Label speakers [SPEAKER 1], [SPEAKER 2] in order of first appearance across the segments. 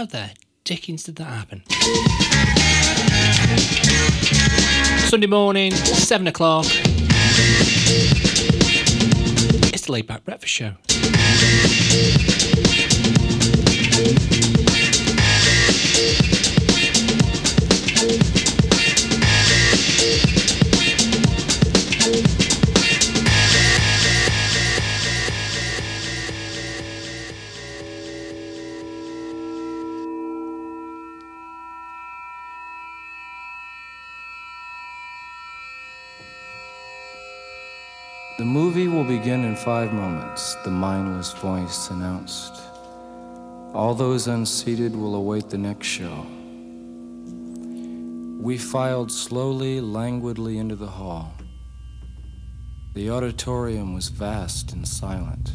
[SPEAKER 1] How the dickens did that happen? Sunday morning, 7 o'clock. It's the Laid Back Breakfast Show.
[SPEAKER 2] Movie will begin in five moments, the mindless voice announced. All those unseated will await the next show. We filed slowly, languidly into the hall. The auditorium was vast and silent.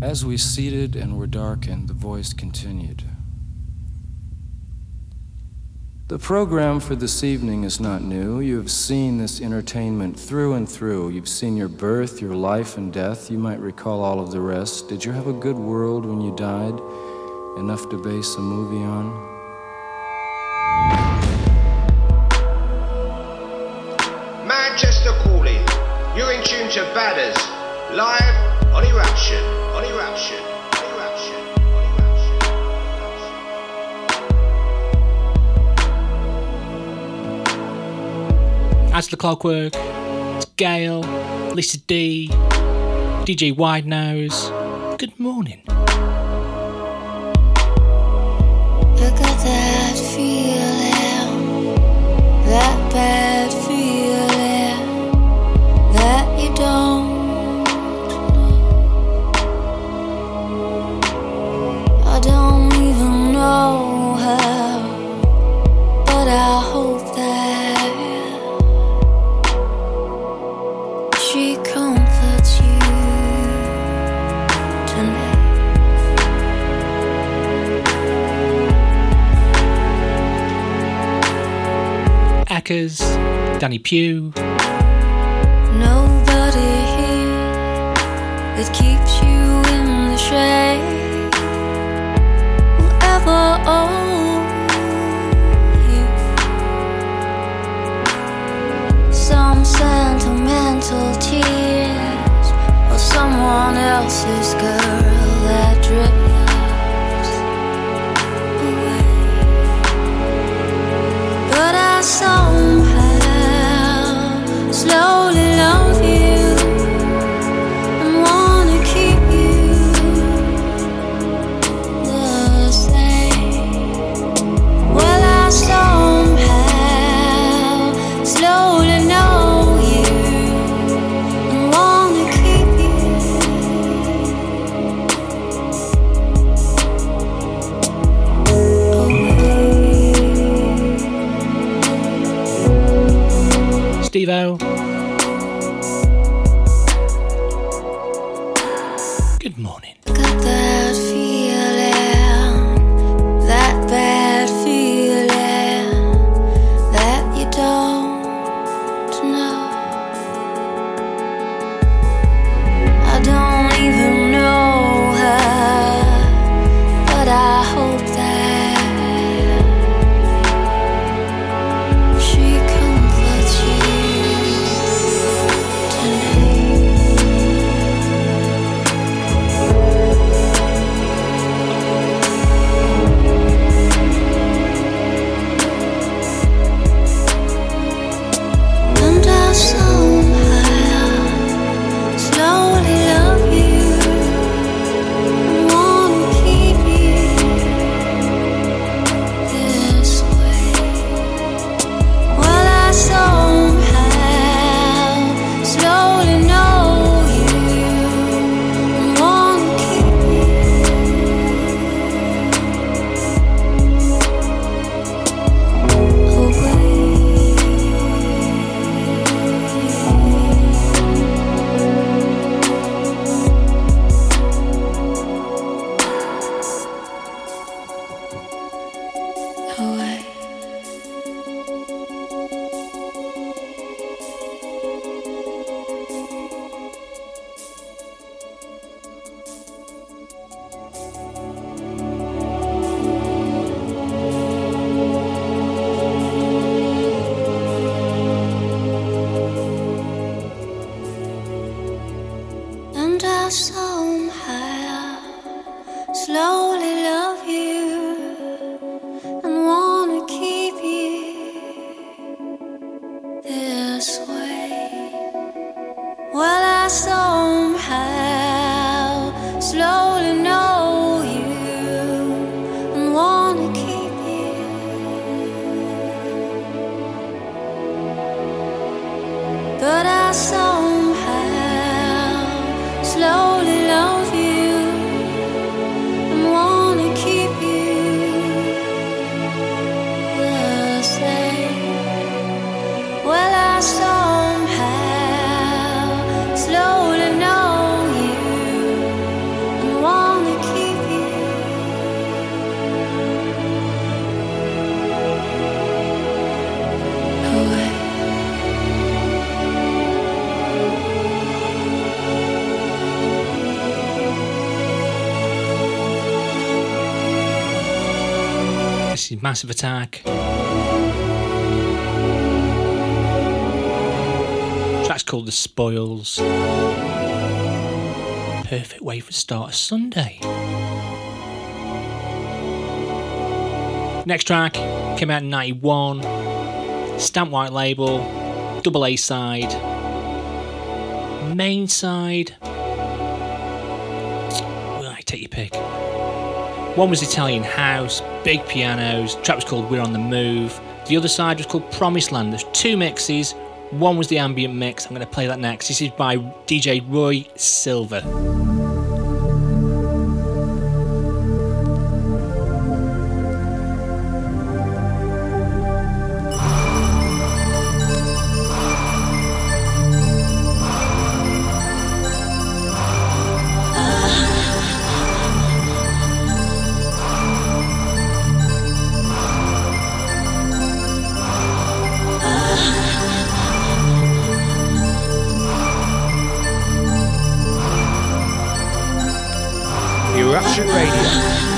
[SPEAKER 2] As we seated and were darkened, the voice continued. The program for this evening is not new. You have seen this entertainment through and through. You've seen your birth, your life, and death. You might recall all of the rest. Did you have a good world when you died? Enough to base a movie on?
[SPEAKER 3] Manchester calling. You're in tune to Badders. Live on Eruption. On Eruption. On Eruption.
[SPEAKER 1] As the clockwork, it's Gail, Lisa D, DJ Wide Nose. Good morning.
[SPEAKER 4] I got that feeling, that bad
[SPEAKER 1] Ackers, Danny Pugh,
[SPEAKER 4] Nobody here that keeps you in the shade will ever own you. Some sentimental tears or someone else's girl that drifts somehow. Slowly
[SPEAKER 1] Steve
[SPEAKER 5] Massive Attack. track's called The Spoils. Perfect way for start a Sunday. Next track came out in 91. Stamp White Label, double A side, main side. One was Italian house, big pianos. Track was called We're on the Move. The other side was called Promised Land. There's two mixes. One was the ambient mix. I'm going to play that next. This is by DJ Roy Silver. Radio.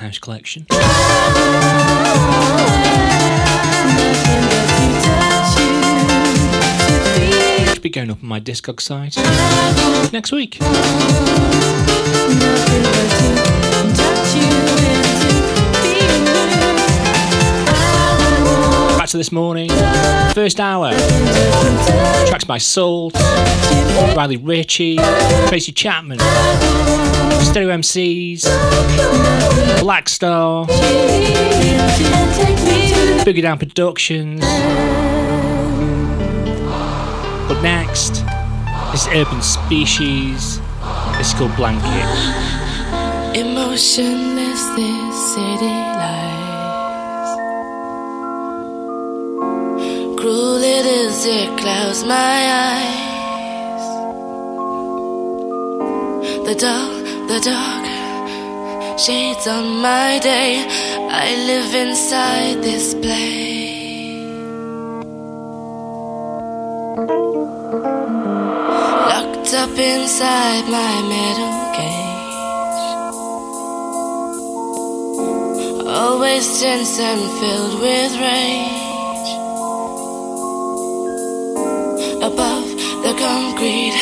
[SPEAKER 5] House collection. Should be going up on my Discog site next week. Back to this morning. First hour. Tracks by
[SPEAKER 6] Salt,
[SPEAKER 5] Riley Ritchie, Tracy Chapman, Stereo MCs, Black Star, Boogie Down Productions. But next, is Urban Species. It's called Blanket.
[SPEAKER 6] Emotionless this city lies. Cruel it is, it clouds my eyes. The dark, the dark shades on my day. I live inside this place. Locked up inside my metal cage. Always tense and filled with rage. Above the concrete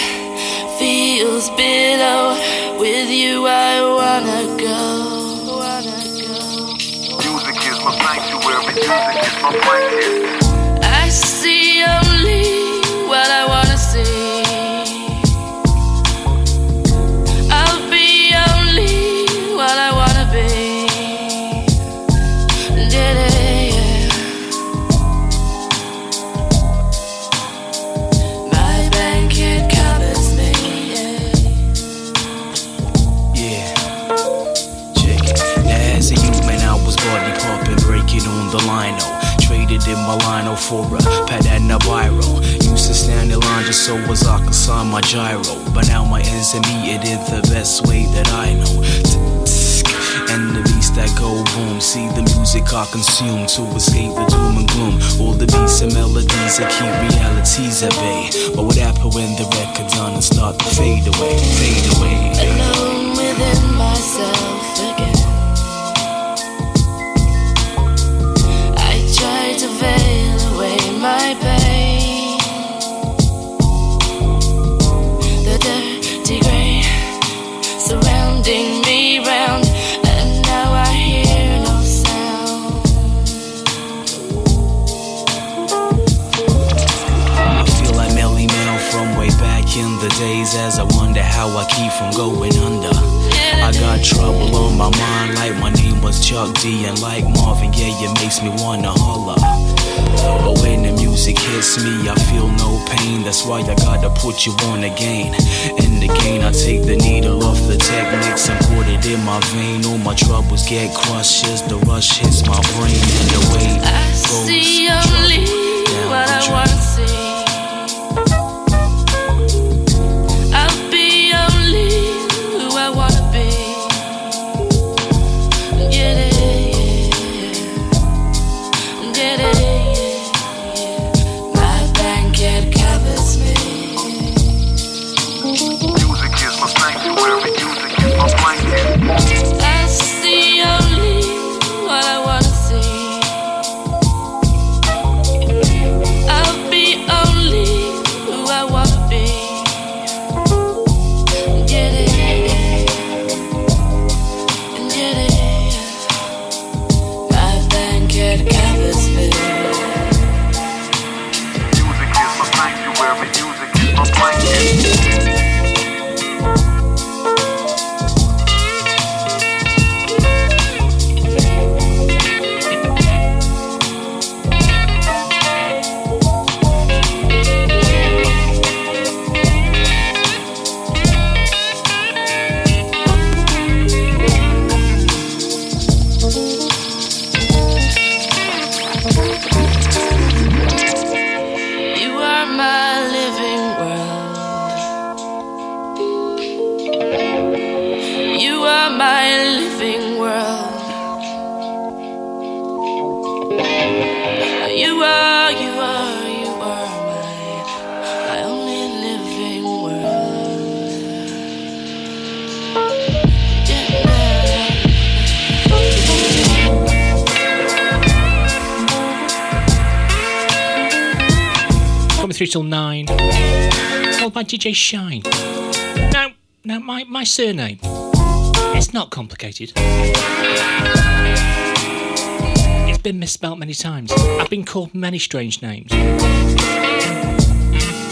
[SPEAKER 6] feels below. With you, I wanna go. Wanna go.
[SPEAKER 7] Music is my sanctuary, music is my blanket.
[SPEAKER 8] So as I could sign my gyro. But now my ends are meted in the best way that I know. And the beats that go boom. See the music I consume to escape the doom and gloom. All the beats and melodies that keep realities at bay. But what happened when the record done and start to fade away, fade away?
[SPEAKER 6] alone within myself
[SPEAKER 8] like my name was Chuck D and like Marvin Gaye, it makes me wanna holler. But when the music hits me, I feel no pain. That's why I gotta put you on again. And again, I take the needle off the Technics and put it in my vein. All my troubles get crushed as the rush hits my brain. And the way
[SPEAKER 6] I
[SPEAKER 8] goes
[SPEAKER 6] see only what I wanna see.
[SPEAKER 1] DJ Shine. Now, now my, my surname. It's not complicated. It's been misspelt many times. I've been called many strange names.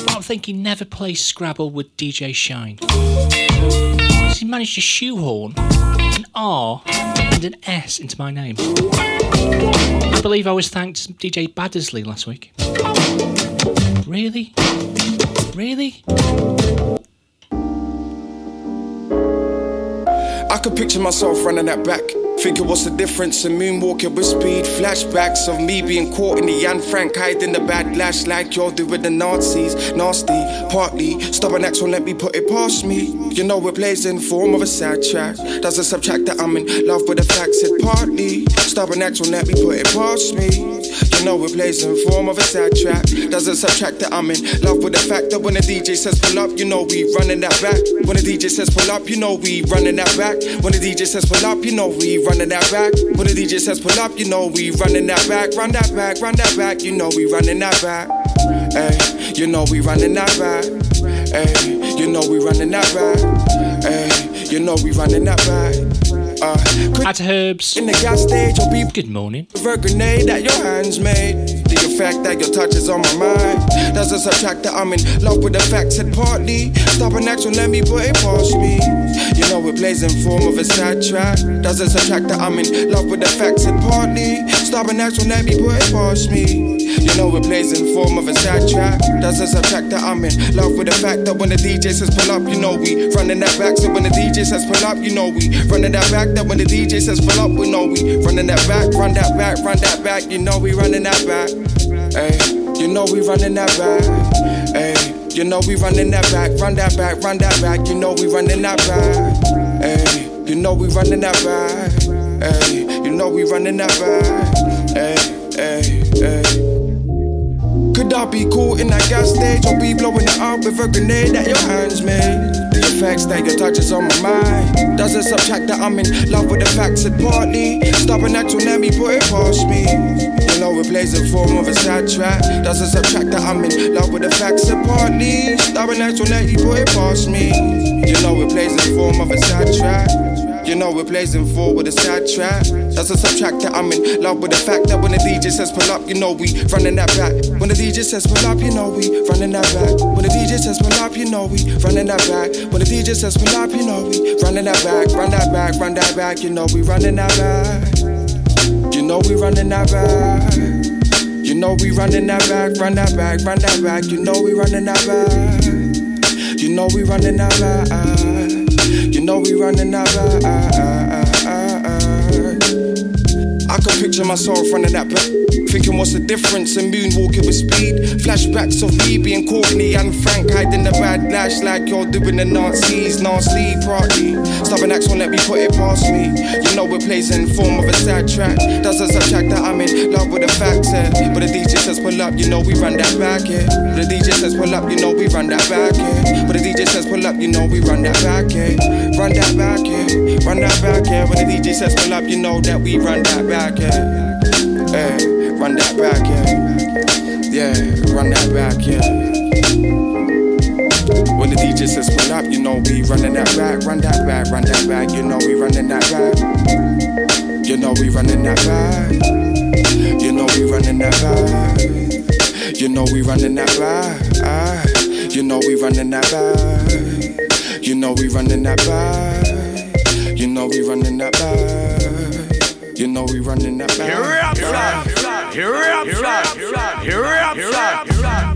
[SPEAKER 1] But I'm thinking never play Scrabble with DJ Shine. He managed to shoehorn an R and an S into my name. I believe I was thanked DJ Baddersley last week. Really? Really?
[SPEAKER 9] Could picture myself running that back. Thinking what's the difference in moonwalking with speed? Flashbacks of me being caught in the Anne Frank, hiding the backlash like you're with the Nazis. Nasty, partly. Stubborn acts won't let me put it past me. You know we're blazing form of a sad track. Doesn't subtract that I'm in love with the facts. It partly. Stubborn acts won't let me put it past me. You know plays in form of a sad track. Doesn't subtract that I'm in love with the fact that when the DJ says pull up, you know we running that back. When the DJ says pull up, you know we running that back. When the DJ says pull up, you know we running that back. When the DJ says pull up, you know we running that back. Run that back, run that back, you know we running that back. Hey, you know we running that back. Hey, you know we running that back. Hey, you know we running that back. Uh,
[SPEAKER 1] to Herbs.
[SPEAKER 9] in the gas stage, you'll be
[SPEAKER 1] Good morning.
[SPEAKER 9] a grenade that your hands made. The effect that your touch is on my mind doesn't subtract that I'm in love with the facts. And partly, stop an action, let me put it past me. You know it plays in form of a sad track. Doesn't subtract that I'm in love with the facts. And partly, stop an action, let me put it past me. You know it plays in form of a sad track. Doesn't subtract that I'm in love with the fact that when the DJ says pull up, you know we running that back. So when the DJ says pull up, you know we running that back. That when the DJ says pull up, we know we running that back, run that back, run that back. You know we running that back. Hey, you know we running that back. Hey, you know we running that back, run that back, run that back. You know we running that back. Hey, you know we running that back. Hey, you know we running that back. Hey, hey, hey. Could I be caught in that gas stage or be blowing it up with a grenade that your hands made? The effects that your touch is on my mind doesn't subtract that I'm in love with the facts and partly stubborn act will let put it past me. You know it plays in form of a sad track doesn't subtract that I'm in love with the facts and partly stubborn act will let put it past me. You know it plays in form of a sad track. You know in full with a sad track. Doesn't subtract that I'm in love with the fact that when the DJ says pull up, you know we running that back. When the DJ says pull up, you know we running that back. When the DJ says pull up, you know we running that back. When the DJ says pull up, you know we running that back, run that back, run that back. You know we running that back. You know we running that back. You know we running that back, run that back, run that back. You know we running that back. You know we running that back. Know we running out back. I can picture myself running that back. Thinking what's the difference in moonwalking with speed? Flashbacks of me being Courtney and Frank hiding the bad dash like you're doing the Nazis, nasty party. Stubborn acts won't let me put it past me. You know it plays in form of a sad track. Does a subtract that I'm in love with the facts, eh? But the DJ says pull up, you know we run that back, yeah. But the DJ says pull up, you know we run that back, yeah. But the DJ says pull up, you know we run that back, yeah. Run that back, yeah. Run that back, yeah. When the DJ says pull up, you know that we run that back, yeah. Hey, run that back, yeah. Yeah, run that back, yeah. When the DJ says pull up, you know we running that back, run that back, run that back, you know we running that back. You know we running that back. You know we running that back. You know we running that back. You know we running that back. You know we running that back. You know we running that back. You know we running that back.
[SPEAKER 4] Thief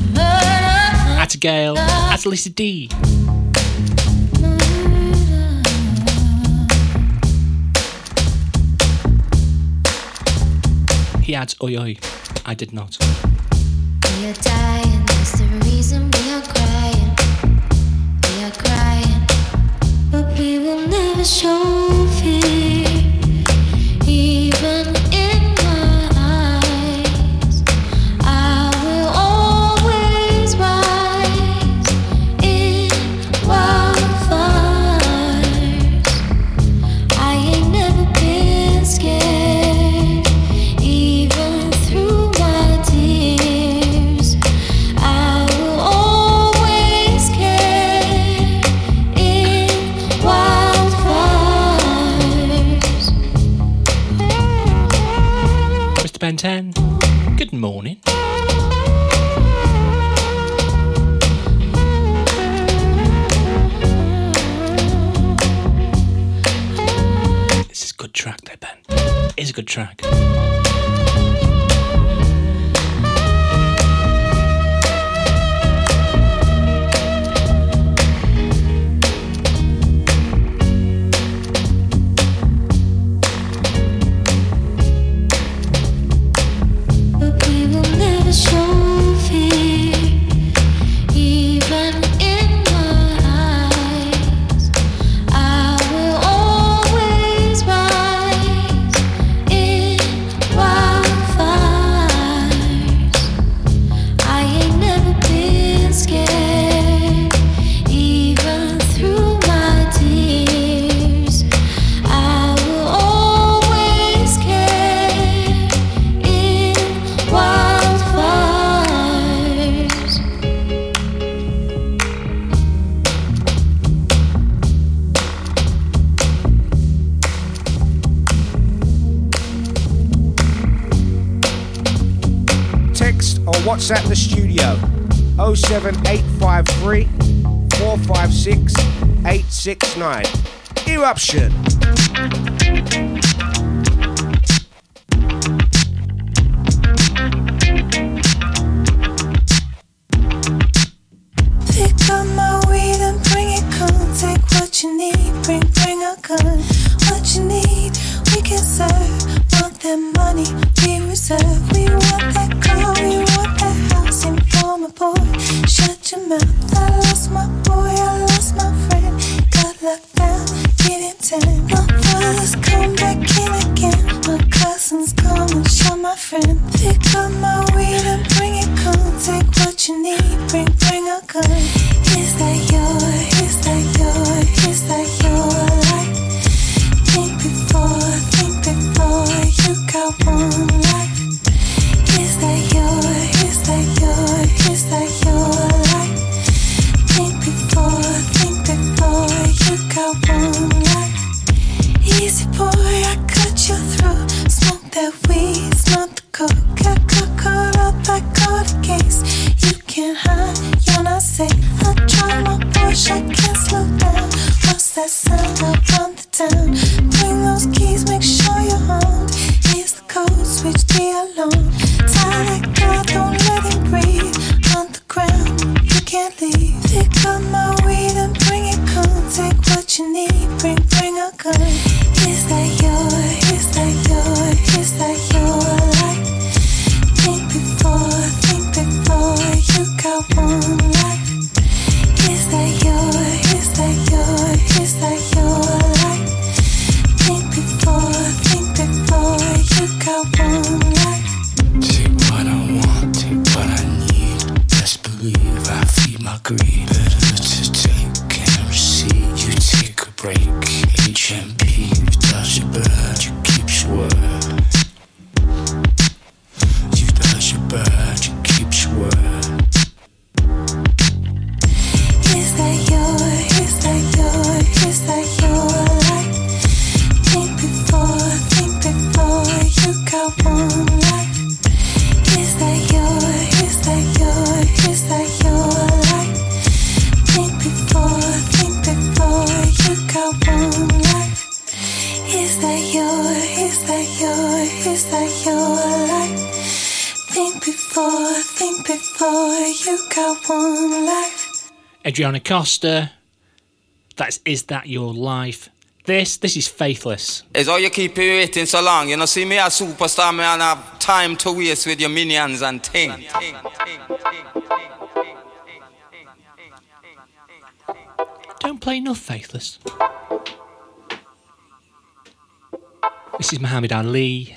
[SPEAKER 1] at Gail, at ah. Lisa D. He adds, oi oi. I did not.
[SPEAKER 4] We are dying, that's the reason we are crying. We are crying, but we will never show fear.
[SPEAKER 10] 869. Eruption.
[SPEAKER 1] Adriana Costa. That's Is That Your Life? This, this is Faithless.
[SPEAKER 11] It's all you keep waiting so long. You know, see me as superstar, man, I have time to waste with your minions and things.
[SPEAKER 1] Don't play enough Faithless. This is Muhammad Ali.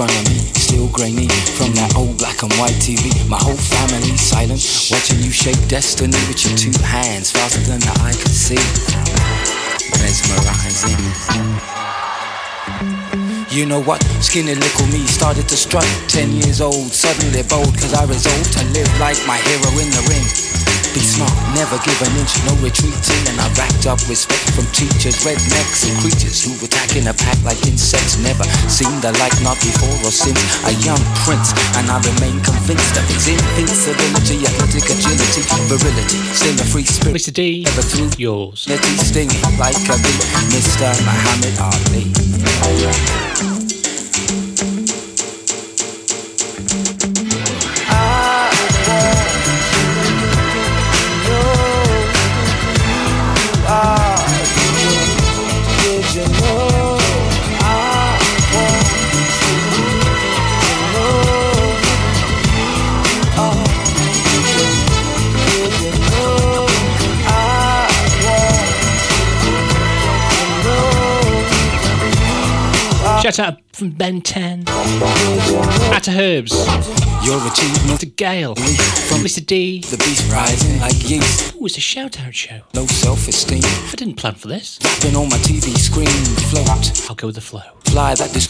[SPEAKER 8] Front of me, still grainy from that old black and white TV. My whole family silent, watching you shape destiny with your two hands faster than the eye can see. Mesmerizing. You know what? Skinny little me started to strut. Ten years old, suddenly bold, cause I resolved to live like my hero in the ring. Be smart, never give an inch, no retreating. And I racked up respect from teachers, rednecks, and creatures who attack in a pack like insects. Never seen the like, not before or since. A young prince, and I remain convinced of his invincibility, athletic agility, virility. Still a free spirit.
[SPEAKER 1] Mr. D,
[SPEAKER 8] Never through
[SPEAKER 1] yours.
[SPEAKER 8] Nitty stinging like a bee, Mr. Muhammad Ali.
[SPEAKER 1] Shout out from Ben 10. Out to Herbs.
[SPEAKER 8] Your achievement
[SPEAKER 1] To Gail. From Mr. D.
[SPEAKER 8] the beast rising like yeast.
[SPEAKER 1] Ooh, it's a shout out show.
[SPEAKER 8] Low self-esteem.
[SPEAKER 1] I didn't plan for this.
[SPEAKER 8] Rapping on my TV screen. Float.
[SPEAKER 1] I'll go with the flow.
[SPEAKER 8] Fly that this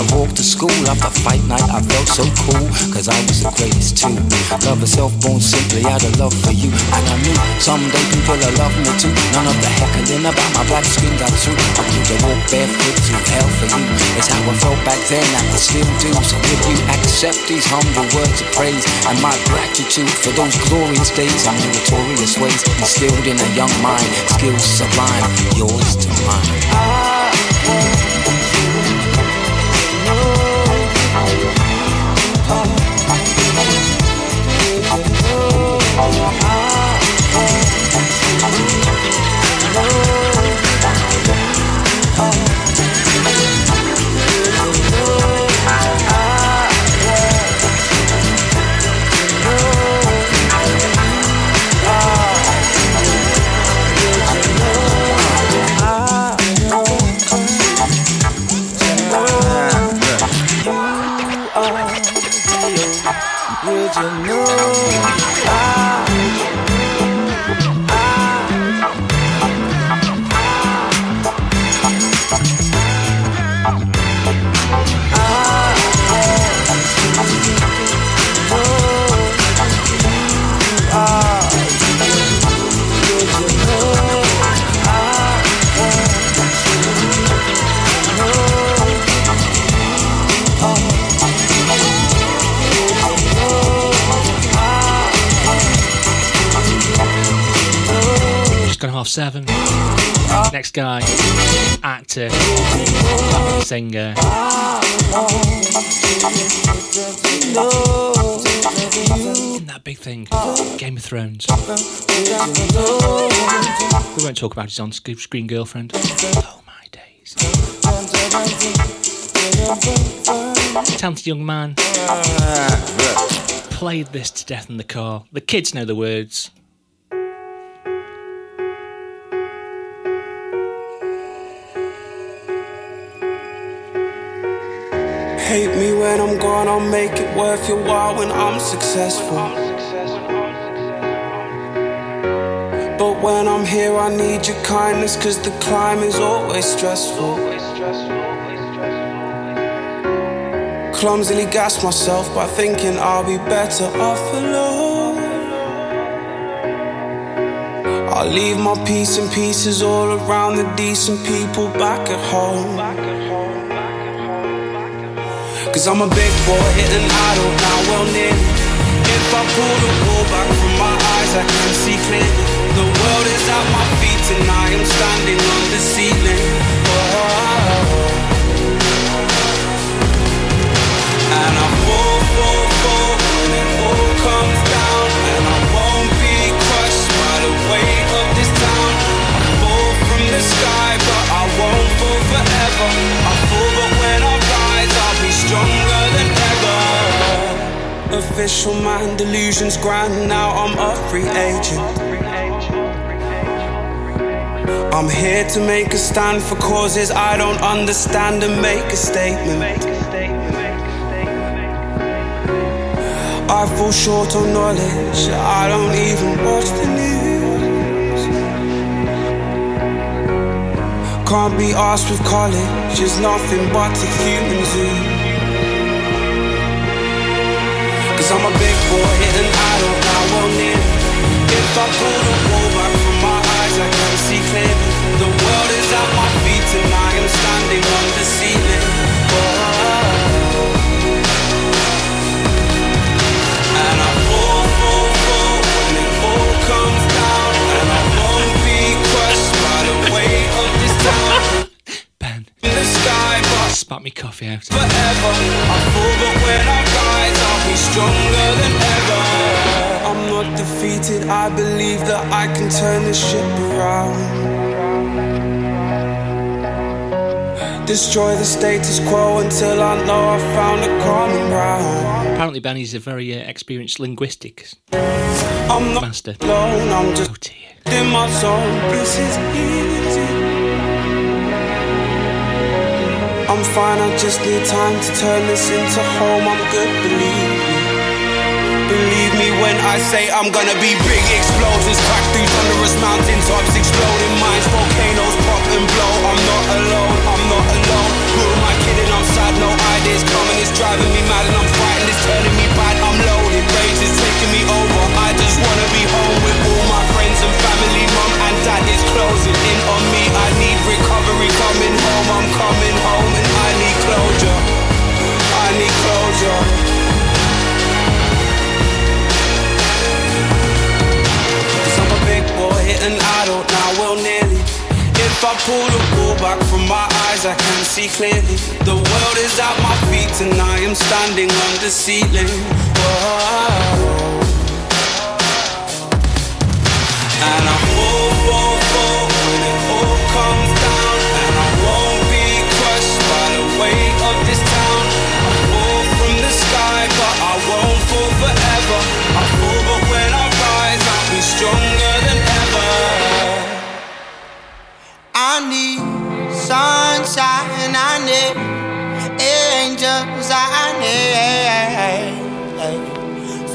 [SPEAKER 8] I walked to school after fight night. I felt so cool, cause I was the greatest too. Love herself born simply out of love for you. And I knew someday people will love me too. None of the heckling about my black skin got through. I would to walk barefoot through hell for you. It's how I felt back then, and I still do. So if you accept these humble words of praise and my gratitude for those glorious days and meritorious ways instilled in a young mind, skills sublime, yours to mine.
[SPEAKER 1] Half seven. Next guy, actor, singer. In that big thing, Game of Thrones. We won't talk about his on screen girlfriend. Oh my days. Talented young man. Played this to death in the car. The kids know the words.
[SPEAKER 12] Hate me when I'm gone, I'll make it worth your while when I'm successful. But when I'm here, I need your kindness, cause the climb is always stressful.
[SPEAKER 13] clumsily gas myself by thinking I'll be better off alone. I'll leave my piece in pieces all around the decent people back at home. Cause I'm a big boy and I don't now well nearly. If I pull the wool back from my eyes, I can see clearly. The world is at my feet and I am standing on the ceiling. Oh. And I fall, fall, fall when it all comes Official man, delusions grand. Now I'm a free agent. I'm here to make a stand for causes I don't understand and make a statement. I fall short on knowledge. I don't even watch the news. Can't be asked with college. It's nothing but a human zoo. I'm a big boy and I don't well near. If I the wool
[SPEAKER 1] Spat me coffee out.
[SPEAKER 13] forever. I fall, but when I rise, I'll be stronger than ever. I'm not defeated. I believe that I can turn this ship around. Destroy the status quo until I know I've found a common ground.
[SPEAKER 1] Apparently, Benny's a very uh, experienced linguistics
[SPEAKER 13] I'm not
[SPEAKER 1] master.
[SPEAKER 13] alone. I'm just
[SPEAKER 1] Oh dear.
[SPEAKER 13] in my zone. This is easy. I'm fine. I just need time to turn this into home. I'm good. Believe me. Believe me when I say I'm gonna be big explosions, crack through thunderous mountain tops, exploding mines, volcanoes pop and blow. I'm not alone, I'm not alone. Who am I kidding? I'm sad, no ideas coming. It's driving me mad and I'm frightened. It's turning me bad. I'm loaded, rage is taking me over. I just wanna be home with all my friends and family. Mum and dad is closing in on me. I need recovery, coming home. I'm coming home closure. I need closure. Cause I'm a big boy and I don't well nearly. If I pull the wool back from my eyes, I can see clearly. The world is at my feet and I am standing on the ceiling. Whoa. And I fall, fall, fall when it all comes down. And I won't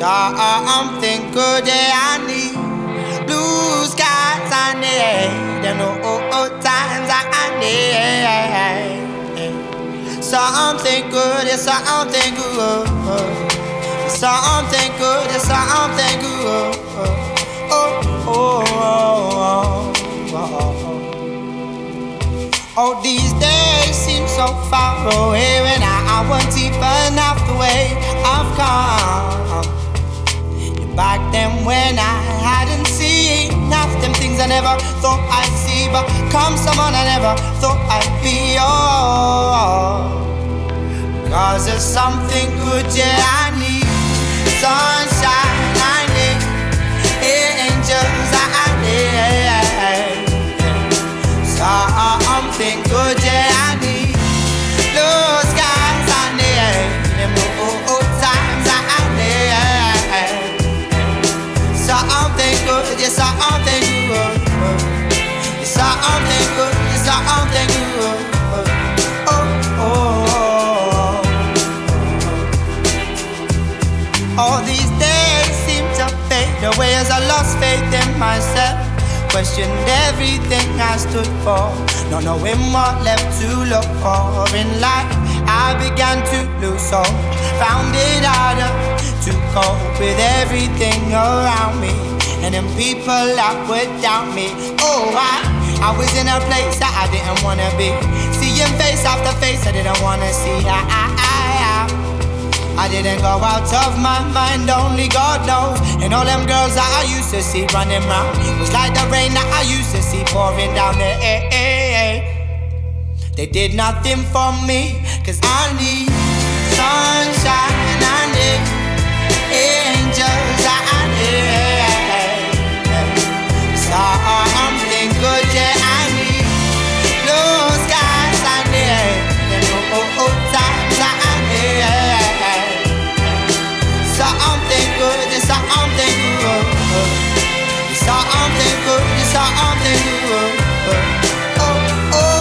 [SPEAKER 14] something good, yeah, I need blue skies, I need and old times, I need something good, yeah, something good, something good, yeah, something good. Oh, oh, oh, oh, oh. These days seem so far away when I, I wasn't even half the way I've come. Back then when I hadn't seen half them things I never thought I'd see, but come someone I never thought I'd be. Oh, cause there's something good, yeah, I I lost faith in myself. Questioned everything I stood for, not knowing what left to look for in life. I began to lose hope. Found it harder to cope with everything around me. And them people that would doubt me. Oh, I, I was in a place that I didn't wanna be. Seeing face after face I didn't wanna see. I, I, I. I didn't go out of my mind, only God knows. And all them girls that I used to see running round was like the rain that I used to see pouring down the eh. They did nothing for me, cause I need sunshine, I need angels, I need something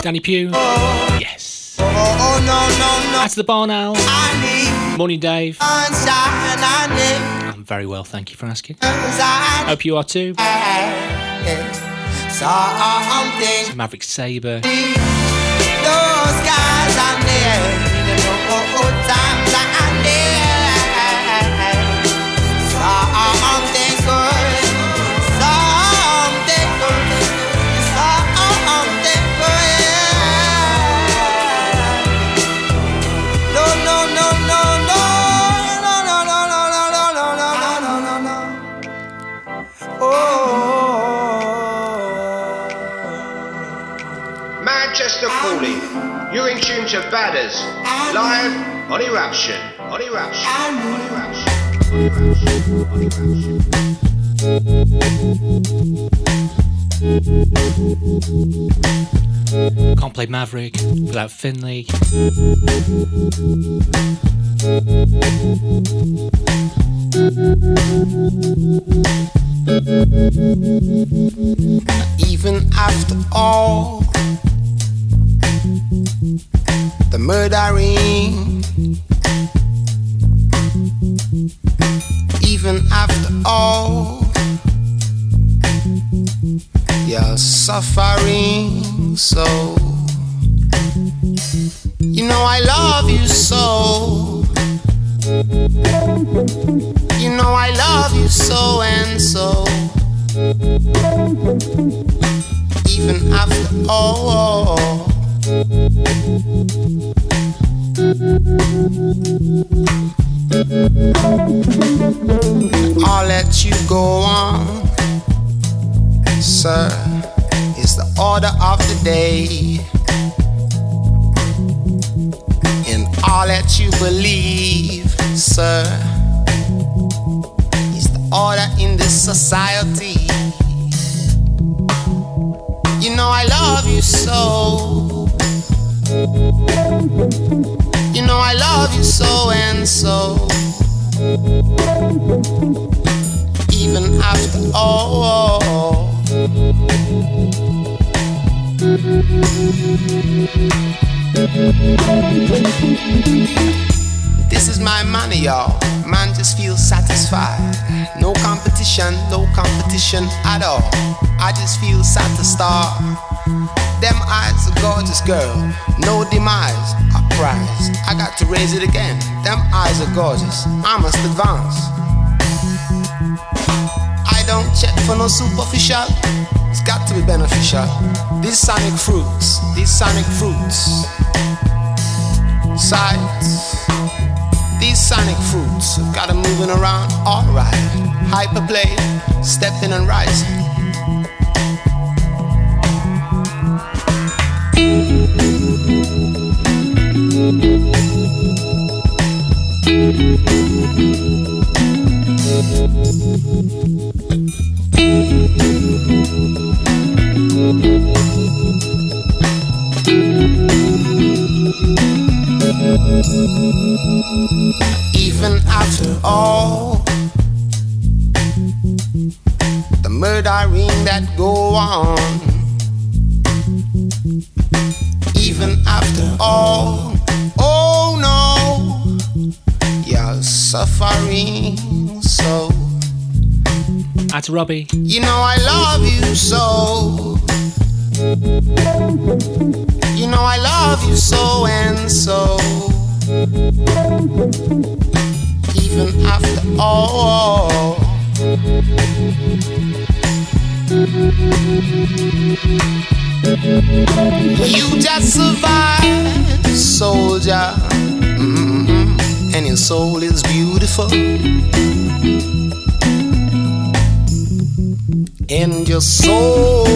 [SPEAKER 1] Danny Pugh.
[SPEAKER 14] Yes. Oh, oh, no, no, no.
[SPEAKER 1] That's the
[SPEAKER 14] bar now.
[SPEAKER 1] Morning, Dave. I'm very well, thank you for asking. Hope you are too. Maverick Sabre.
[SPEAKER 14] those guys I.
[SPEAKER 3] You're in tune to Badders. Live on Eruption. On Eruption. On Eruption. On Eruption. On Eruption.
[SPEAKER 1] Can't play Maverick without Finley.
[SPEAKER 12] Even after all the murdering, even after all your suffering, so you know I love you so. You know I love you so and so. Even after all. I'll let you go on, sir. Is the order of the day. And I'll let you believe, sir. Is the order in this society. You know I love you so. You know I love you so and so. Even after all. This is my money, y'all. Man just feels satisfied. No competition, no competition at all. I just feel satisfied. Them eyes, a gorgeous girl. No demise, a prize. I got to raise it again. Them eyes are gorgeous. I must advance. I don't check for no superficial. It's got to be beneficial. These sonic fruits, these sonic fruits. Sights. These sonic fruits have got 'em moving around alright. Hyperplay, stepping and rising. Even after all the murdering that on, even after all, suffering so.
[SPEAKER 1] That's Robbie.
[SPEAKER 12] You know I love you so. You know I love you so and so.
[SPEAKER 14] Even after all. You just survived, soldier. mm And your soul is beautiful. And your soul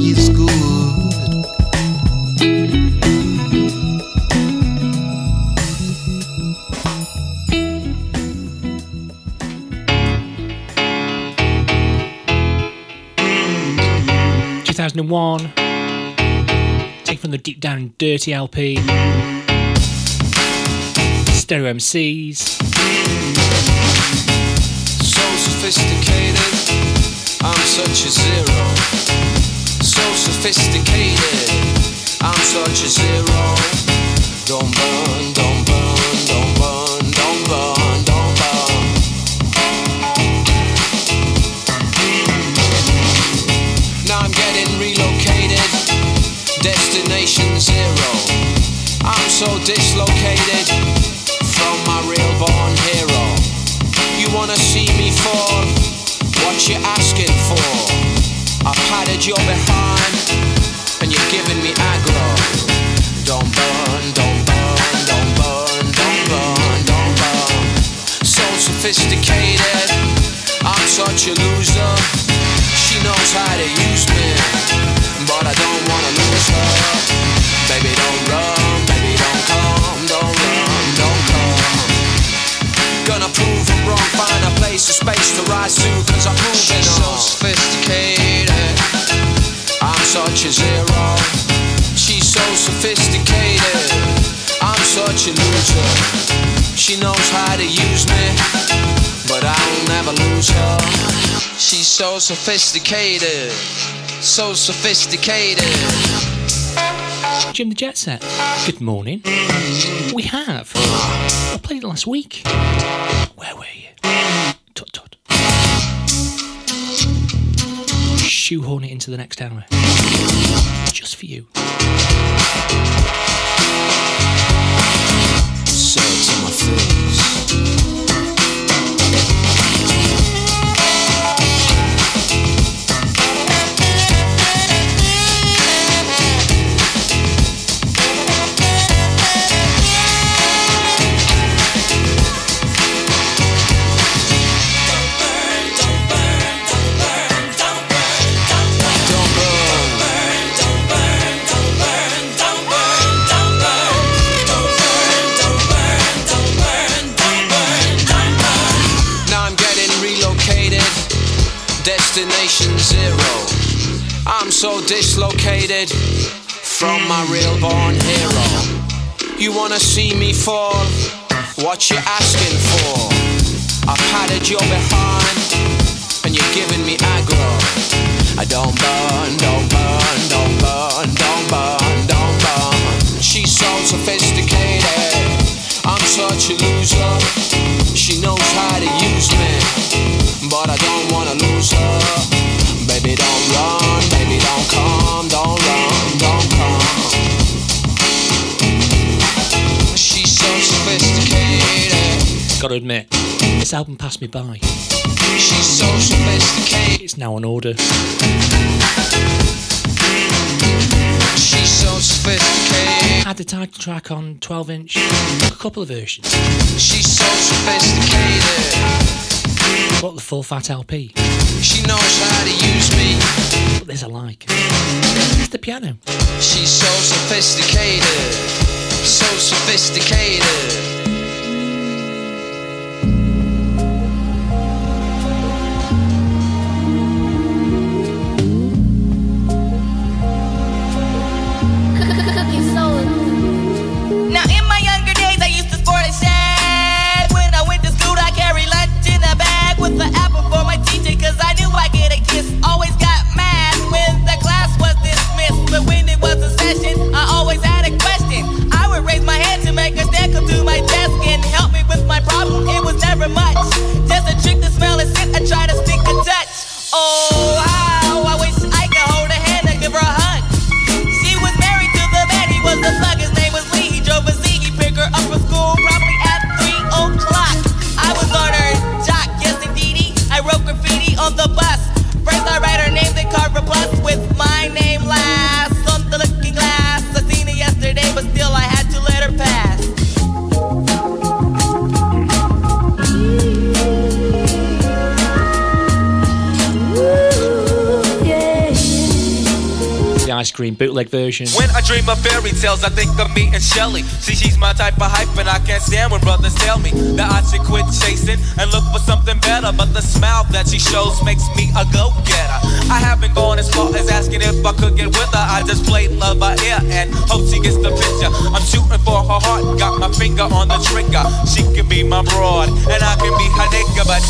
[SPEAKER 14] is good.
[SPEAKER 1] Two thousand and one. Taken from the Deep Down Dirty LP. Stereo MCs.
[SPEAKER 15] So sophisticated, I'm such a zero. So sophisticated, I'm such a zero. Don't burn, don't burn, don't burn, don't burn, don't burn. Now I'm getting relocated, destination zero. I'm so dislocated wanna see me fall? What you asking for? I patted your behind, and you're giving me aggro. Don't burn, don't burn, don't burn, don't burn, don't burn. So sophisticated, I'm such a loser. She knows how to use space to rise to, cause I'm moving She's so sophisticated. I'm such a zero. She's so sophisticated. I'm such a loser. She knows how to use me, but I'll never lose her. She's so sophisticated. So sophisticated.
[SPEAKER 1] Jim the Jet Set. Good morning. We have. I played it last week. Shoehorn it into the next hour. Just for you.
[SPEAKER 15] Say to my face. So dislocated from my real born hero. You wanna see me fall? What you asking for? I patted your behind, and you're giving me aggro. I don't burn, don't burn, don't burn, don't burn, don't burn. She's so sophisticated. I'm such a loser. She knows how to use me, but I don't wanna lose her. Baby, don't run, baby, don't come, don't run, don't come. She's so sophisticated.
[SPEAKER 1] Gotta admit, this album passed me by.
[SPEAKER 15] She's so sophisticated.
[SPEAKER 1] It's now on order.
[SPEAKER 15] She's so sophisticated.
[SPEAKER 1] Had the title track on 12 inch. A couple of versions.
[SPEAKER 15] She's so sophisticated.
[SPEAKER 1] Bought the full fat LP.
[SPEAKER 15] She knows how to use me.
[SPEAKER 1] But there's a like. It's the piano.
[SPEAKER 15] She's so sophisticated. So sophisticated.
[SPEAKER 16] to my desk and help me with my problem. It was never much. Just a trick to smell and scent. I try to speak a touch. Oh, I
[SPEAKER 1] Green bootleg version.
[SPEAKER 17] When I dream of fairy tales, I think of me and Shelly. See, she's my type of hype, and I can't stand when brothers tell me that I should quit chasing and look for something better. But the smile that she shows makes me a go getter. I haven't gone as far as asking if I could get with her. I just played love by ear and hope she gets the picture. I'm shooting for her heart, got my finger on the trigger. She can be my broad, and I can be her nigga, but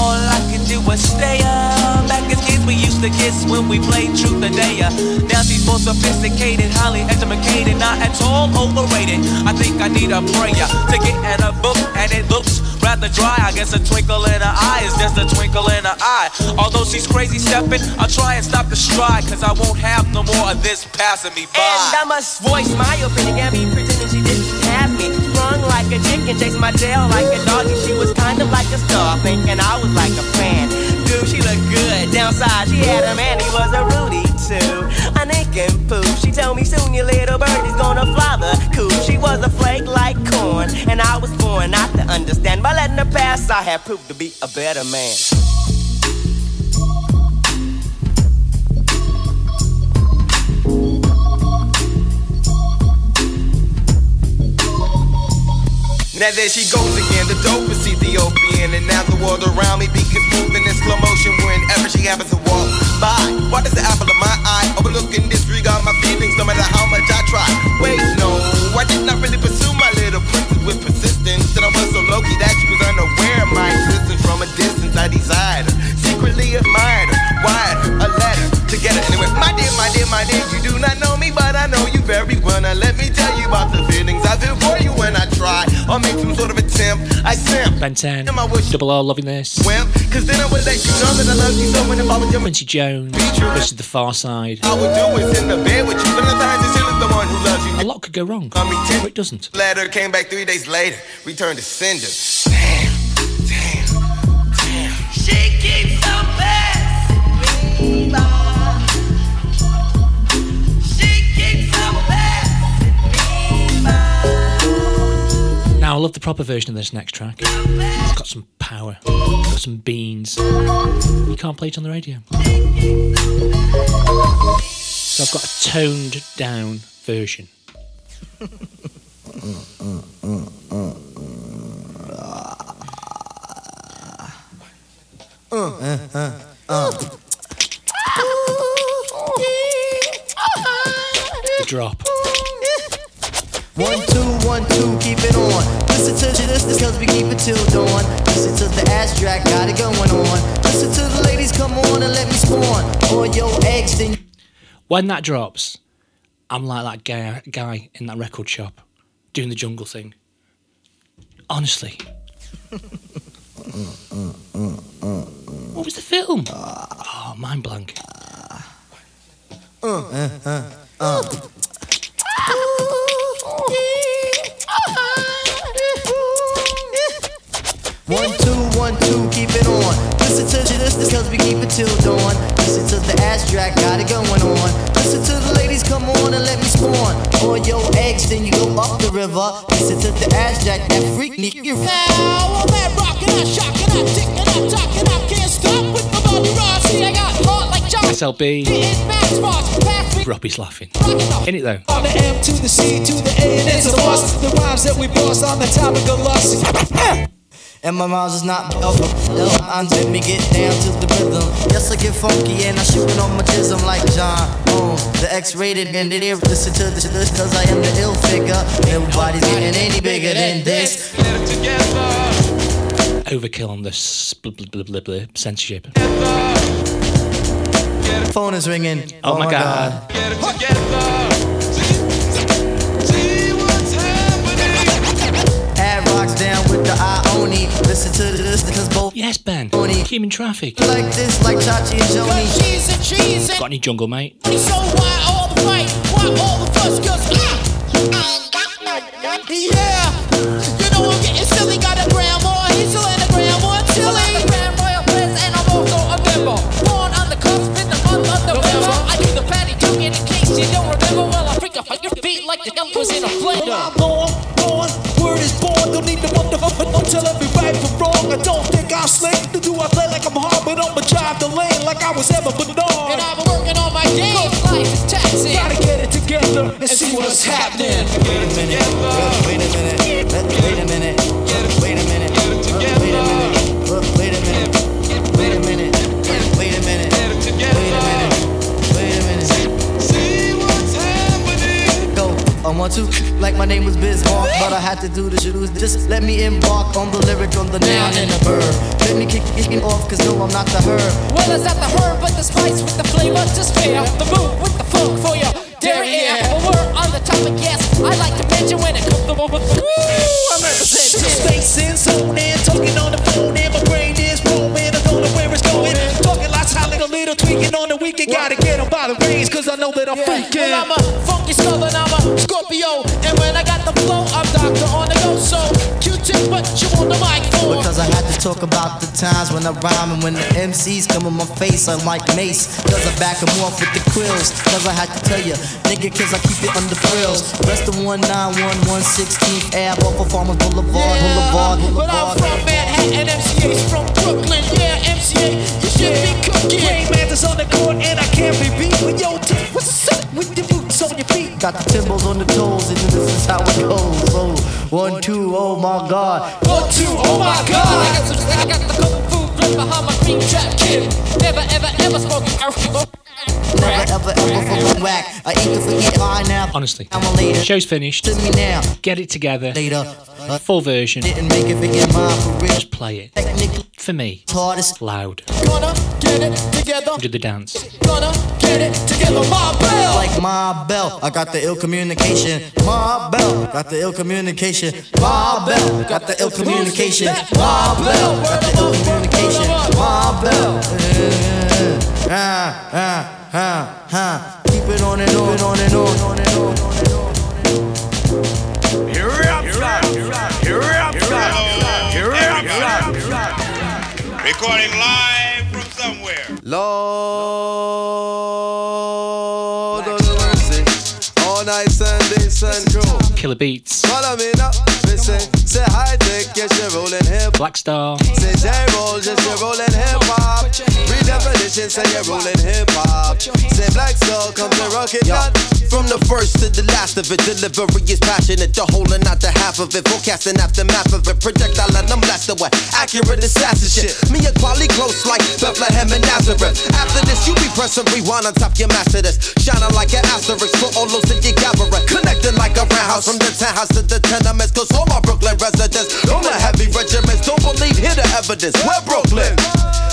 [SPEAKER 17] all I can do is stay up. Back as kids, we used to kiss when we played truth or dare. Now more sophisticated, highly educated, not at all overrated. I think I need a prayer to get in a book, and it looks rather dry. I guess a twinkle in her eye is just a twinkle in her eye. Although she's crazy stepping, I'll try and stop the stride, cause I won't have no more of this passing me by.
[SPEAKER 16] And I must voice my opinion, got me pretending she didn't have me. Sprung like a chicken, chased my tail like a doggy. She was kind of like a star, thinking I was like a fan. Dude, she looked good. Downside, she had a man, he was a Rudy too. A Nick and Pooh. She told me soon your little bird is gonna fly the coop. She was a flake like corn, and I was born not to understand. By letting her pass, I have proved to be a better man.
[SPEAKER 18] Now there she goes again, the dopest Ethiopian, and now the world around me begins moving in slow motion whenever she happens to walk by. Why does the apple of my eye? Overlooking, disregard my feelings, no matter how much I try. Wait, no, I did not really pursue my little princess with persistence, and I was so low key that she was unaware of my existence from a distance. I desired her, secretly admired her, wired her a letter together. Anyway, my dear, my dear, my dear, you do not know me, but I know you very well. Now let me tell you about the feelings I feel for you when I try or make some sort of attempt. I simp.
[SPEAKER 1] Ben 10, Double R loving this.
[SPEAKER 18] Cause then I would let you know that I love you so when if I was your
[SPEAKER 1] Quincy Jones versus The Far Side.
[SPEAKER 18] I would do is in the bed with you, but sometimes it's still the one who loves you.
[SPEAKER 1] A lot could go wrong.
[SPEAKER 18] I mean, ten
[SPEAKER 1] Or it doesn't.
[SPEAKER 18] letter came back three days later, returned to sender.
[SPEAKER 16] She keeps on passing me by.
[SPEAKER 1] Now, I love the proper version of this next track. It's got some power, got some beans. You can't play it on the radio. So I've got a toned down version. The drop.
[SPEAKER 19] One, two, one, two, keep it on. Listen to this, this cause we keep it till dawn. Listen to the ass track, got it going on. Listen to the ladies, come on and let me spawn. All your eggs, then
[SPEAKER 1] When that drops, I'm like that guy, guy in that record shop doing the jungle thing. Honestly. What was the film? Oh, mind blank.
[SPEAKER 19] Uh, uh, uh, One, two, one, two, keep it on. Listen to this, this cause we keep it till dawn. Listen to the ass track, got it going on. Listen to the ladies, come on and let me spawn. All your eggs, then you go up the river. Listen to the ass jack, that freak nigga.
[SPEAKER 20] Now I'm at rockin', I'm shockin', I'm tickin', I'm talkin', I can't stop with my Bobby Ross. See, I got John.
[SPEAKER 1] SLB.
[SPEAKER 20] Hitting match spots, pass me
[SPEAKER 1] Robbie's laughing. In it though.
[SPEAKER 20] on the M to the C to the A and it's a bust. The rhymes that we boss on the topic of lust. Eh!
[SPEAKER 19] And my rhymes is not over. Lines let me get down to the rhythm. Yes, I get funky and I shoot it on my jism like John Holmes. The X-rated and it is listen to this, this cause I am the ill figure. Everybody's getting any bigger than this.
[SPEAKER 1] Overkill on this blah, blah, blah, blah, blah, censorship.
[SPEAKER 19] Phone is ringing.
[SPEAKER 1] Oh, my oh
[SPEAKER 19] god. Ad-Rock's down with the Ione. Listen to this because both
[SPEAKER 1] Yes, Ben. Human traffic.
[SPEAKER 19] like this, like Chachi and Joanie.
[SPEAKER 20] Cheese and cheese
[SPEAKER 1] Got any jungle, mate?
[SPEAKER 20] so why all the fight? Why all the fuss? Cause ah, I, I Well, I freak up on your feet like the elf was in a blender. I'm born, born, word is born. Don't need the motherfucker. Don't tell every right from wrong. I don't think I'm slick. Do I play like I'm hard, but I'ma drive the lane like I was ever Bernard. And I've been working on my game. Life is taxing. what's happening?
[SPEAKER 19] Wait a minute. Wait a minute. Wait a minute. I want to, like my name was Bismarck, but I had to do the shit. Just let me embark on the lyric, on the noun and the verb. Let me kick it off, cause no, I'm not the herb.
[SPEAKER 20] Well, it's not the herb, but the spice with the flavor to spare the move with the funk for your dairy air. A word on the topic, yes, I like to mention when it comes to Woo, I'm representing.
[SPEAKER 21] Space and zone and talking on the phone and my brain is roaming. I don't know where it's going. Talking lots of a little tweaking on the weekend. Gotta get 'em by the reins cause I know that I'm freaking.
[SPEAKER 20] Well, I'm a funky southern, I'm a Scorpio. And when I got the flow, I'm doctor on the go. So, Q-tip, what you on the mic for?
[SPEAKER 19] Because I had to talk about the times when I rhyme and when the MCs come in my face, I'm like Mace. Cause I back back 'em off with the quills. Cause I had to tell ya, nigga, cause I keep it under frills. Rest of 191, 16th Ave off of Farmers Boulevard, Boulevard,
[SPEAKER 20] But I'm from Manhattan, MCA's from Brooklyn. Yeah, MCA, you should be cooking.
[SPEAKER 21] Rainman's on the court and I can't be beat. But yo, T,
[SPEAKER 19] Got the timbals on the toes, and this is how it goes. Oh, one, two, oh my god.
[SPEAKER 20] One, two, oh my god. I got, some, I got the kung fu grip behind my green trap kid. Never, ever, ever smoking earth.
[SPEAKER 19] I eat the forget now.
[SPEAKER 1] Honestly,
[SPEAKER 19] I'm a later.
[SPEAKER 1] show's finished.
[SPEAKER 19] To.
[SPEAKER 1] Get it together. Full version.
[SPEAKER 19] Make it for real.
[SPEAKER 1] Just play it. For me,
[SPEAKER 19] hardest.
[SPEAKER 1] loud.
[SPEAKER 20] Gonna get it together.
[SPEAKER 1] Do the dance.
[SPEAKER 20] Gonna get it together. My.
[SPEAKER 19] Like my bell, I got the ill communication. My bell, got the ill communication. My bell, got the ill communication. My bell, got the ill communication. My bell. Ah, ah, ah, ah. Keep it on and on, on and on, on and on, on and on.
[SPEAKER 18] Here we are, Here we are, Here we are, Recording live from somewhere.
[SPEAKER 22] Lord of mercy. All night Sunday, sun crew.
[SPEAKER 1] Killer Beats.
[SPEAKER 22] Follow me now. Listen, say Hi-Tek, yes, you're rolling hip.
[SPEAKER 1] Black Star.
[SPEAKER 22] Say J roll, just you're rolling hip hop. Redefinition, say you're rolling hip hop. Say Black Soul, come to rock it down.
[SPEAKER 23] From the first to the last of it, delivery is passionate. The whole and not the half of it. Forecasting aftermath of it. Projectile and I'm blasted with accurate assassin shit. Me and Kweli close like Bethlehem and Nazareth. After this, you be pressing rewind on top your master this. Shining like an asterisk for all those that you gather. Connecting like a roundhouse from the townhouse to the tenements. Cause all my Brooklyn residents, all the heavy regiments don't believe, hear the evidence. We're Brooklyn.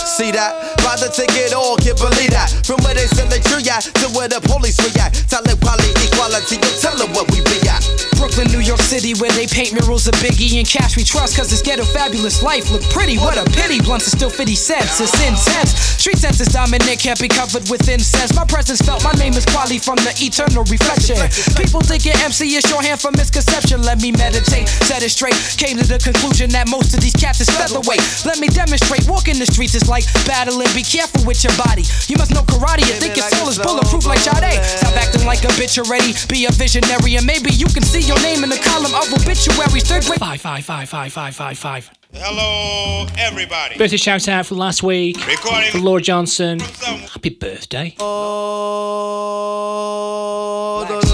[SPEAKER 23] See that? Buy the ticket, all can't believe that. From where they sell the tree at to where the police react. Tell it quality, equality, you tell them where we be at.
[SPEAKER 24] Brooklyn, New York City, where they paint murals of Biggie and cash we trust, cause this ghetto fabulous life look pretty. What a pity, blunts are still 50 cents, it's intense. Street sense is dominant, can't be covered with incense. My presence felt, my name is Kweli from the eternal reflection. People think your MC is shorthand for misconception. Let me meditate, set it straight. Came to the conclusion that most of these cats is featherweight. Let me demonstrate, walking the streets is like battling. Be careful with your body. You must know karate, you think your soul is bulletproof like Sade. Stop acting like a bitch already, be a visionary, and maybe you can see your name in the column of obituaries. Third grade.
[SPEAKER 1] Five, five, five, five, five, five, five.
[SPEAKER 18] Hello, everybody.
[SPEAKER 1] Birthday shout out for last week.
[SPEAKER 18] Recording.
[SPEAKER 1] For Laura Johnson. Happy birthday.
[SPEAKER 22] Lord of.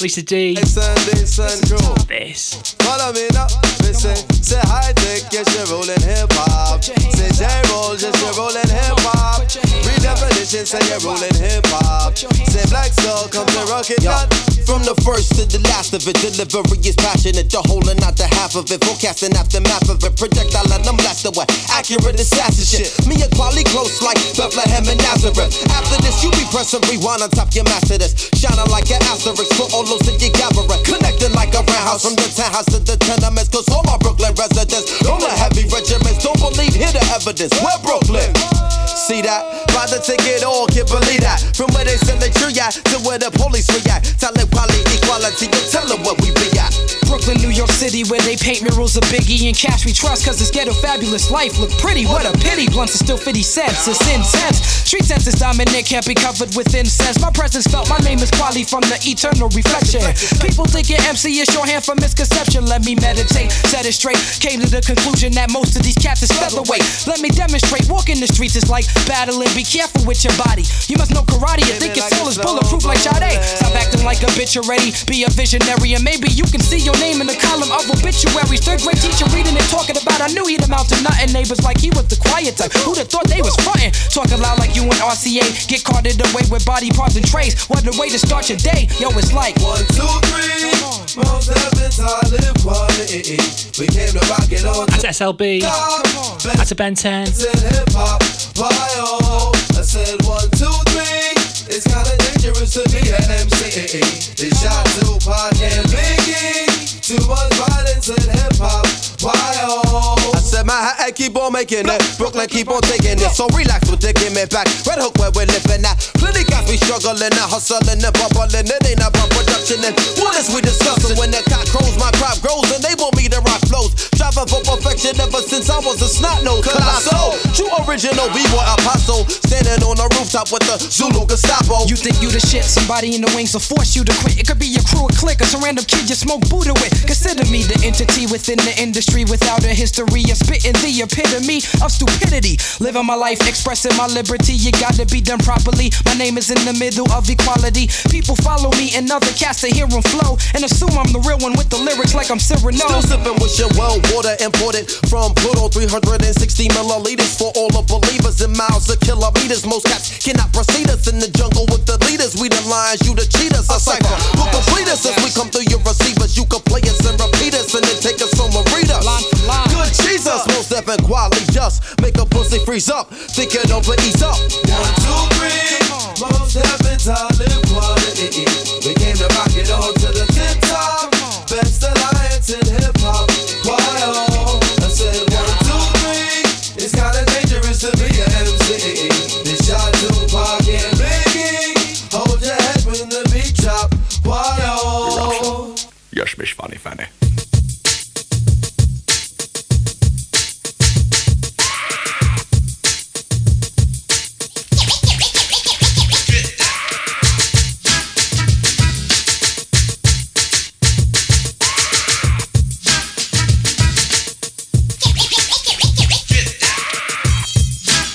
[SPEAKER 1] Lisa D.
[SPEAKER 22] Sunday, sun crew.
[SPEAKER 1] This.
[SPEAKER 22] Follow me now. Listen, say Hi-Tek, yes, you're rolling hip hop. Say J roll, just you're rolling hip hop. Redefinition, say you're rolling hip hop. Say Black Soul, come to rock it down.
[SPEAKER 23] From the first to the last of it, delivery is passionate. The whole and not the half of it. Forecasting aftermath of it. Projectile and I'm blasted with accurate assassin shit. Me and Kweli close like Bethlehem and Nazareth. After this, you be pressing rewind on top your master this. Shining like an asterisk for all those that you gather. Connecting like a roundhouse from the townhouse to the tenements. Cause all my Brooklyn residents, all the heavy regiments don't believe, hear the evidence. We're Brooklyn. See that? Buy the ticket, all can't believe that. From where they sell the tree at to where the police react. Tell it quality, equality, you tell them what we be at.
[SPEAKER 24] Brooklyn, New York City, where they paint murals of Biggie and cash we trust, cause this ghetto fabulous life look pretty. What a pity, blunts are still 50 cents, it's intense. Street sense is dominant, can't be covered with incense. My presence felt, my name is Kweli from the eternal reflection. People thinking MC is shorthand for misconception. Let me meditate, set it straight. Came to the conclusion that most of these cats is featherweight. Let me demonstrate, walking the streets is like battling. Be careful with your body. You must know karate and think your soul is bulletproof like Sade. Stop acting like a bitch already. Be a visionary and maybe you can see your name in the column of obituaries. Third grade teacher reading and talking about. I knew he'd amount to nothing. Neighbors like he was the quiet type. Who'd have thought they was frontin'? Talking loud like you and RCA. Get carted away with body parts and trays. What a way to start your day. Yo, it's like
[SPEAKER 22] one, two, three. Mos Def and Talib Kweli. We came to rock it on.
[SPEAKER 1] That's SLB. That's a Ben 10.
[SPEAKER 22] Hip hop, why oh? I said one, two, three. It's kinda dangerous to be an MC. They shot Tupac and Biggie. Too much violence in hip hop. Why oh? I said Manhattan keep on making it. Brooklyn keep on taking it. So relax with the give me back. Red Hook where we're living at. Plenty guys we struggling and hustling and bubbling. It ain't about production and what is we discussing? When the cock crows, my crop grows and they want me to rock flows. Striving for perfection ever since I was a snot nose. Colossal, true original B-boy apostle. Standing on the rooftop with the Zulu Gestapo.
[SPEAKER 24] You think you the shit, somebody in the wings will force you to quit. It could be your crew or clique or some random kid you smoke Buddha with. Consider me the entity within the industry without a history of spitting the epitome of stupidity. Living my life, expressing my liberty. You gotta be done properly. My name is in the middle of equality. People follow me and other cats to hear them flow and assume I'm the real one with the lyrics like I'm Cyrano.
[SPEAKER 22] Still sipping with your well water imported from Pluto 360 milliliters for all the believers in miles of kilometers. Most cats cannot proceed us in the jungle with the leaders. We the lions, you the cheaters. A cipher will complete us as we come through your receivers. You can play us and repeat us and then take us home and read us. Good Jesus, most definite quality just make a pussy freeze up. Think it over, ease up. One, two, three. Mos Def and Talib Kweli. We came to rock it on to the tip top. Best alliance
[SPEAKER 25] mich funny funny.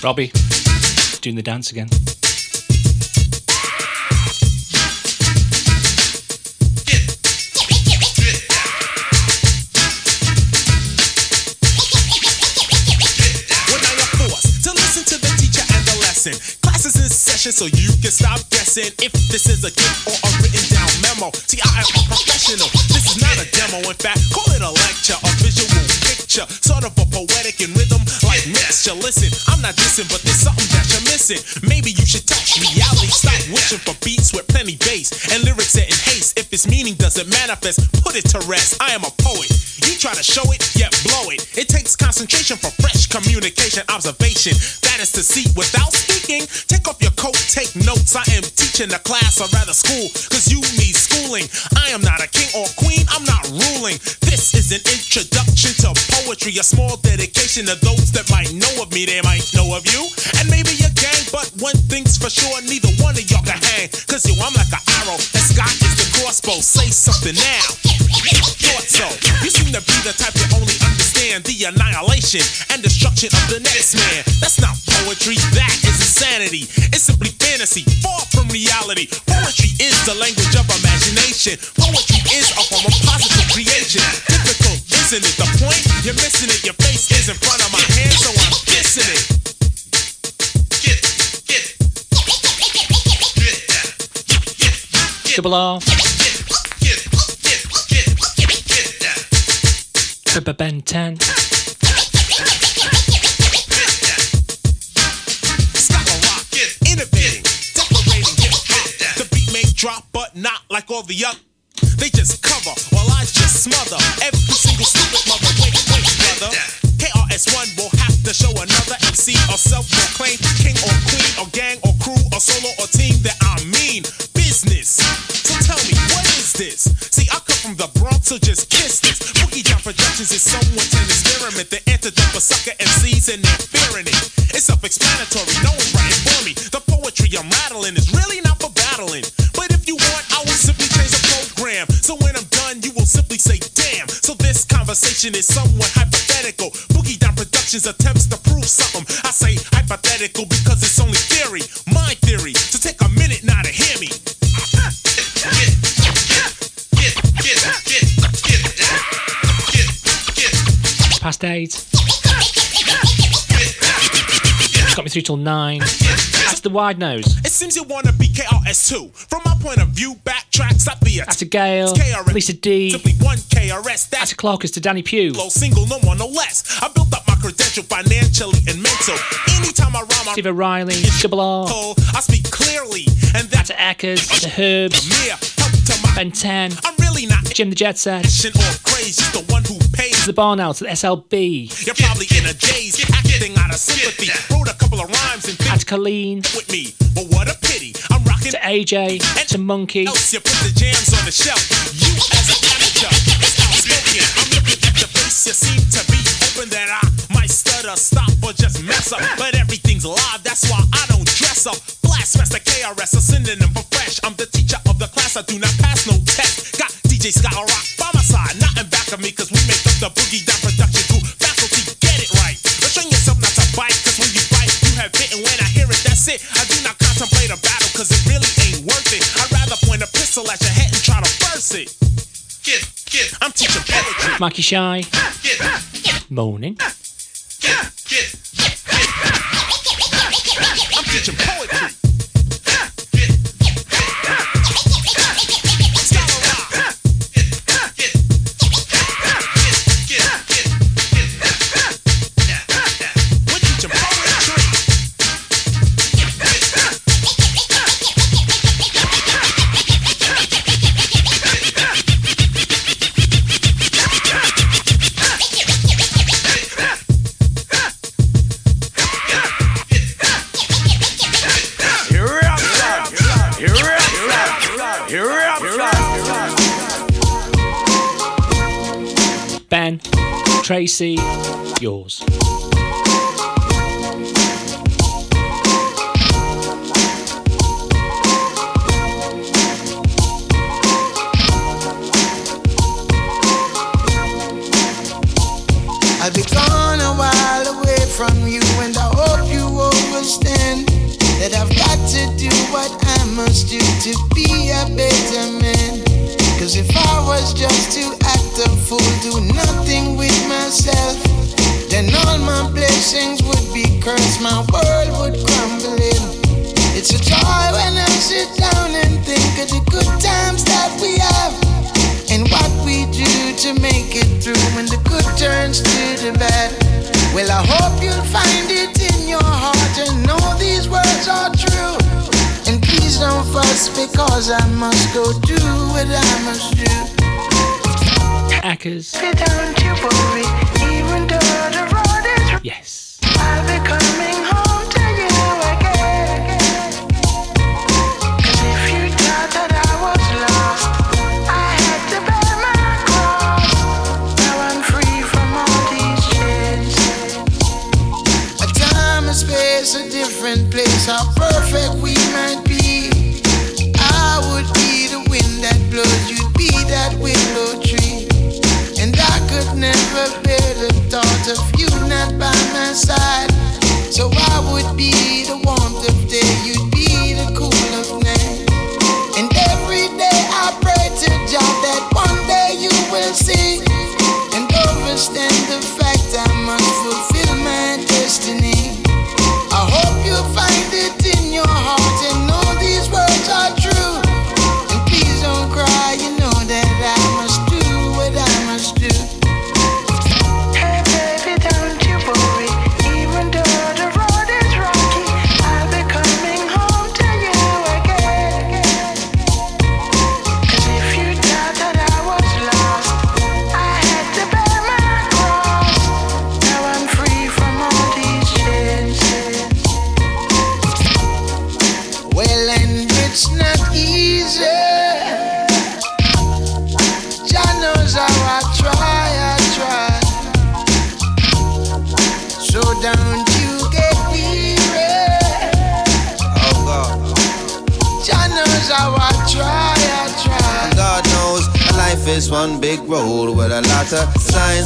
[SPEAKER 1] Robbie, doing the dance again.
[SPEAKER 26] So you can stop guessing if this is a gift or a written down memo. See, I am a professional. This is not a demo. In fact, call it a lecture, a visual picture, sort of a poetic and rhythm like mixture. Listen, I'm not dissing, but there's something that you're missing. Maybe you should touch reality. Stop wishing for beats with plenty bass and lyrics set in haste. If its meaning doesn't manifest, put it to rest. I am a poet. You try to show it, yet blow it. It takes concentration for fresh communication, observation. That is to see without speaking. Take off your coat, take notes. I am teaching a class or rather school, cause you need schooling. I am not a king or queen, I'm not ruling. This is an introduction to poetry, a small dedication to those that might know of me, they might know of you. And maybe your gang, but one thing's for sure, neither one of y'all can hang. Cause yo, I'm like an arrow, and Scott is the crossbow. Say something now. Thought so. You seem to be the type that only understand the annihilation and destruction of the next man. That's not poetry, that is insanity. It's simply fantasy, far from reality. Poetry is the language of imagination. Poetry is a form of positive creation. Difficult, isn't it? The point? You're missing it. Your face is in front of my hand, so I'm.
[SPEAKER 1] Double R. Pepper Ben 10.
[SPEAKER 26] Innovating, decorating, hip hop. The beat may drop, but not like all the other. They just cover while I just smother every single stupid mother. MC or self-proclaimed king or queen or gang or crew or solo or team that I mean business. So tell me, what is this? See, I come from the Bronx, so just kiss this. Boogie Down Productions is somewhat an experiment. The antidote for sucker MCs and their fearing it. It's self-explanatory. No one's writing for me. The poetry I'm rattling is really not for battling. But if you want, I will simply change the program. So when I'm done, you will simply say, damn. So this conversation is somewhat hypothetical. Boogie Productions attempts to prove something. I say hypothetical because it's only theory. My theory. So take a minute now to hear me.
[SPEAKER 1] Past eight. Got me through till nine. That's the wide nose.
[SPEAKER 26] It seems you wanna be KRS2. From my point of view, backtrack, stop the
[SPEAKER 1] That's a Gale.
[SPEAKER 26] KRS.
[SPEAKER 1] Lisa D.
[SPEAKER 26] Simply one KRS. That's
[SPEAKER 1] a Clarkus to Danny Pugh.
[SPEAKER 26] low single, no more, no less. I built up my credential financially and mental. Anytime I rhyme, I
[SPEAKER 1] Steve O'Reilly. Double R.
[SPEAKER 26] I speak clearly, and
[SPEAKER 1] That's
[SPEAKER 26] that's
[SPEAKER 1] a Eckers. The Herbs.
[SPEAKER 26] mere help to my.
[SPEAKER 1] Ben 10.
[SPEAKER 26] I'm really not
[SPEAKER 1] Jim the Jet Set.
[SPEAKER 26] itching or crazy, the one who pays.
[SPEAKER 1] The Barn Out. The SLB.
[SPEAKER 26] You're probably in a daze, acting out of sympathy. Wrote a couple of rhymes and
[SPEAKER 1] That's
[SPEAKER 26] think
[SPEAKER 1] Colleen.
[SPEAKER 26] with me, but what a pity. I'm rocking
[SPEAKER 1] To AJ. and To Monkey.
[SPEAKER 26] else. You put the jams on the shelf. You as an amateur, it's outspoken. I'm looking at your face. You seem to be hoping that I might stutter, stop, or just mess up. But everything's live, that's why I don't dress up. Blast Master KRS, a synonym for fresh. I'm the teacher of the class. I do not pass no test. Got DJ Scott Rock by my side, not in back of me, cause we make up the boogie down production crew. Faculty, get it right. Restrain yourself not to bite, cause when you bite, you have bitten. When I hear it, that's it. I do not contemplate a battle, cause it really ain't worth it. I'd rather point a pistol at your head and try to burst it. I'm teaching poetry.
[SPEAKER 1] Mikey Shy. Moaning.
[SPEAKER 26] I'm teaching poetry.
[SPEAKER 1] Tracy. Yours.
[SPEAKER 12] I'll be gone a while away from you, and I hope you understand that I've got to do what I must do to be a better man. Cause if I was just to act a fool, do nothing with myself, then all my blessings would be cursed, my world would crumble in. It's a joy when I sit down and think of the good times that we have. And what we do to make it through when the good turns to the bad. Well, I hope you'll find it in your heart and know these words are true. Because I must go do what I must do. Don't you worry,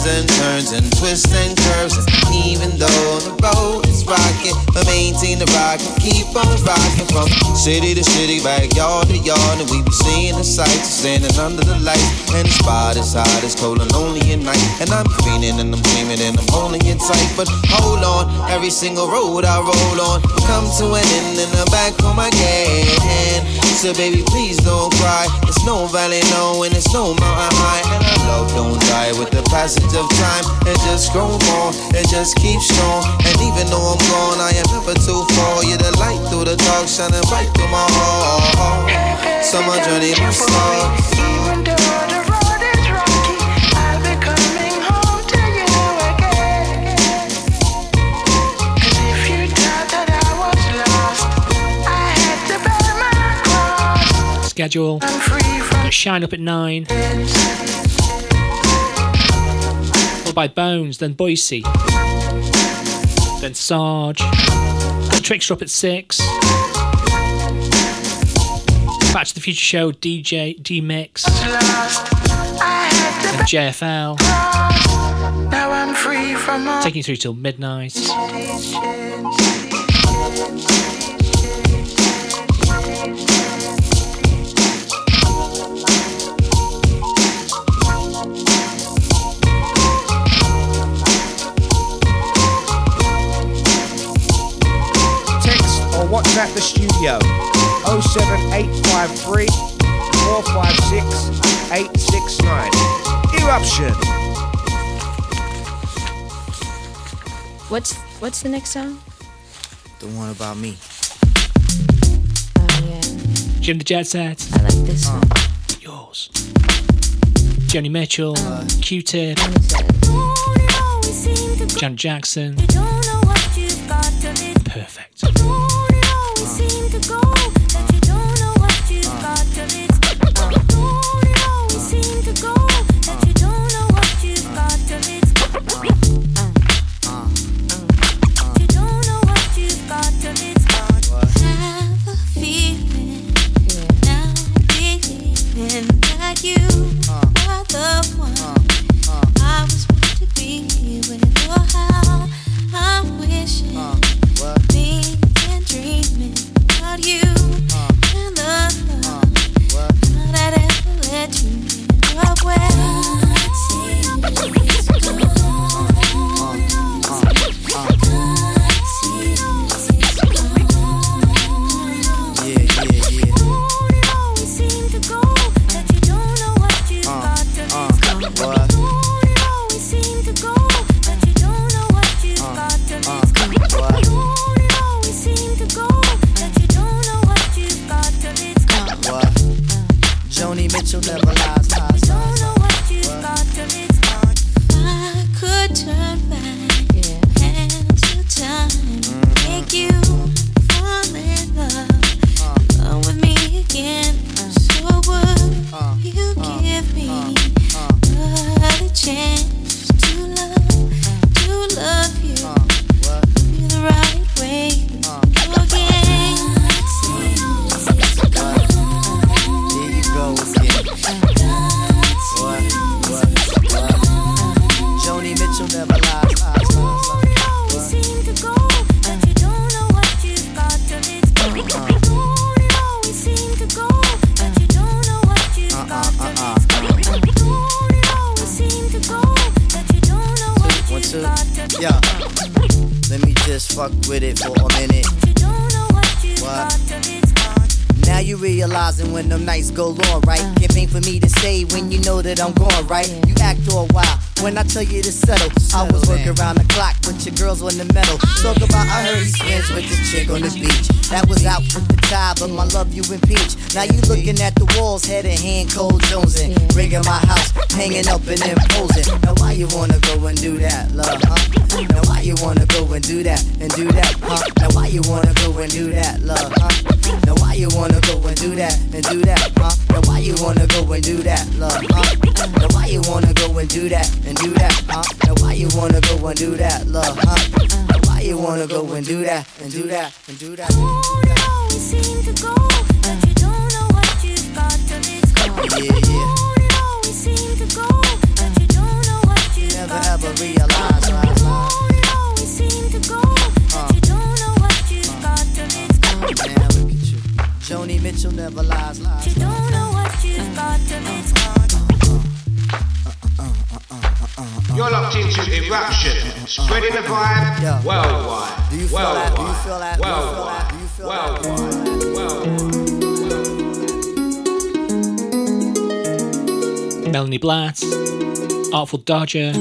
[SPEAKER 12] and
[SPEAKER 18] turns and twists and curves. And even though the road is rocky, but maintain the rock and keep on rocking from city to city, backyard to yard. And we be seeing the sights, standing under the lights. And the spot is hot, it's cold and lonely at night. And I'm feeling and I'm dreaming and I'm holding it tight. But hold on, every single road I roll on come to an end in the back of my can. So baby, please don't cry. It's no valley low and it's no mountain high. And our love don't die with the passage of time. It just grows more, it just keeps strong. And even though I'm gone, I am never too far. You're the light through the dark, shining bright through my heart. So my journey must start.
[SPEAKER 27] Even though the road is rocky, I'll be coming home to you again. 'Cause if you thought that I was lost, I had to bear my cross.
[SPEAKER 5] Schedule.
[SPEAKER 27] I'm free from
[SPEAKER 5] Shine up at nine. By Bones, then Boise. Then Sarge. Got Trickster up at six. Back to the Future Show, DJ D Mix.
[SPEAKER 27] lost. I had to
[SPEAKER 5] And JFL.
[SPEAKER 27] Now I'm free from all
[SPEAKER 5] Taking you through till midnight.
[SPEAKER 28] Or WhatsApp the studio 07853 456 869. Eruption.
[SPEAKER 19] What's what's the next song?
[SPEAKER 29] The one about me.
[SPEAKER 19] Oh yeah,
[SPEAKER 5] Jim the Jet Set.
[SPEAKER 19] I like this uh. one.
[SPEAKER 5] Yours. Joni Mitchell. Uh. Q Tip. Janet Jackson.
[SPEAKER 30] Melanie Blatt, Artful Dodger,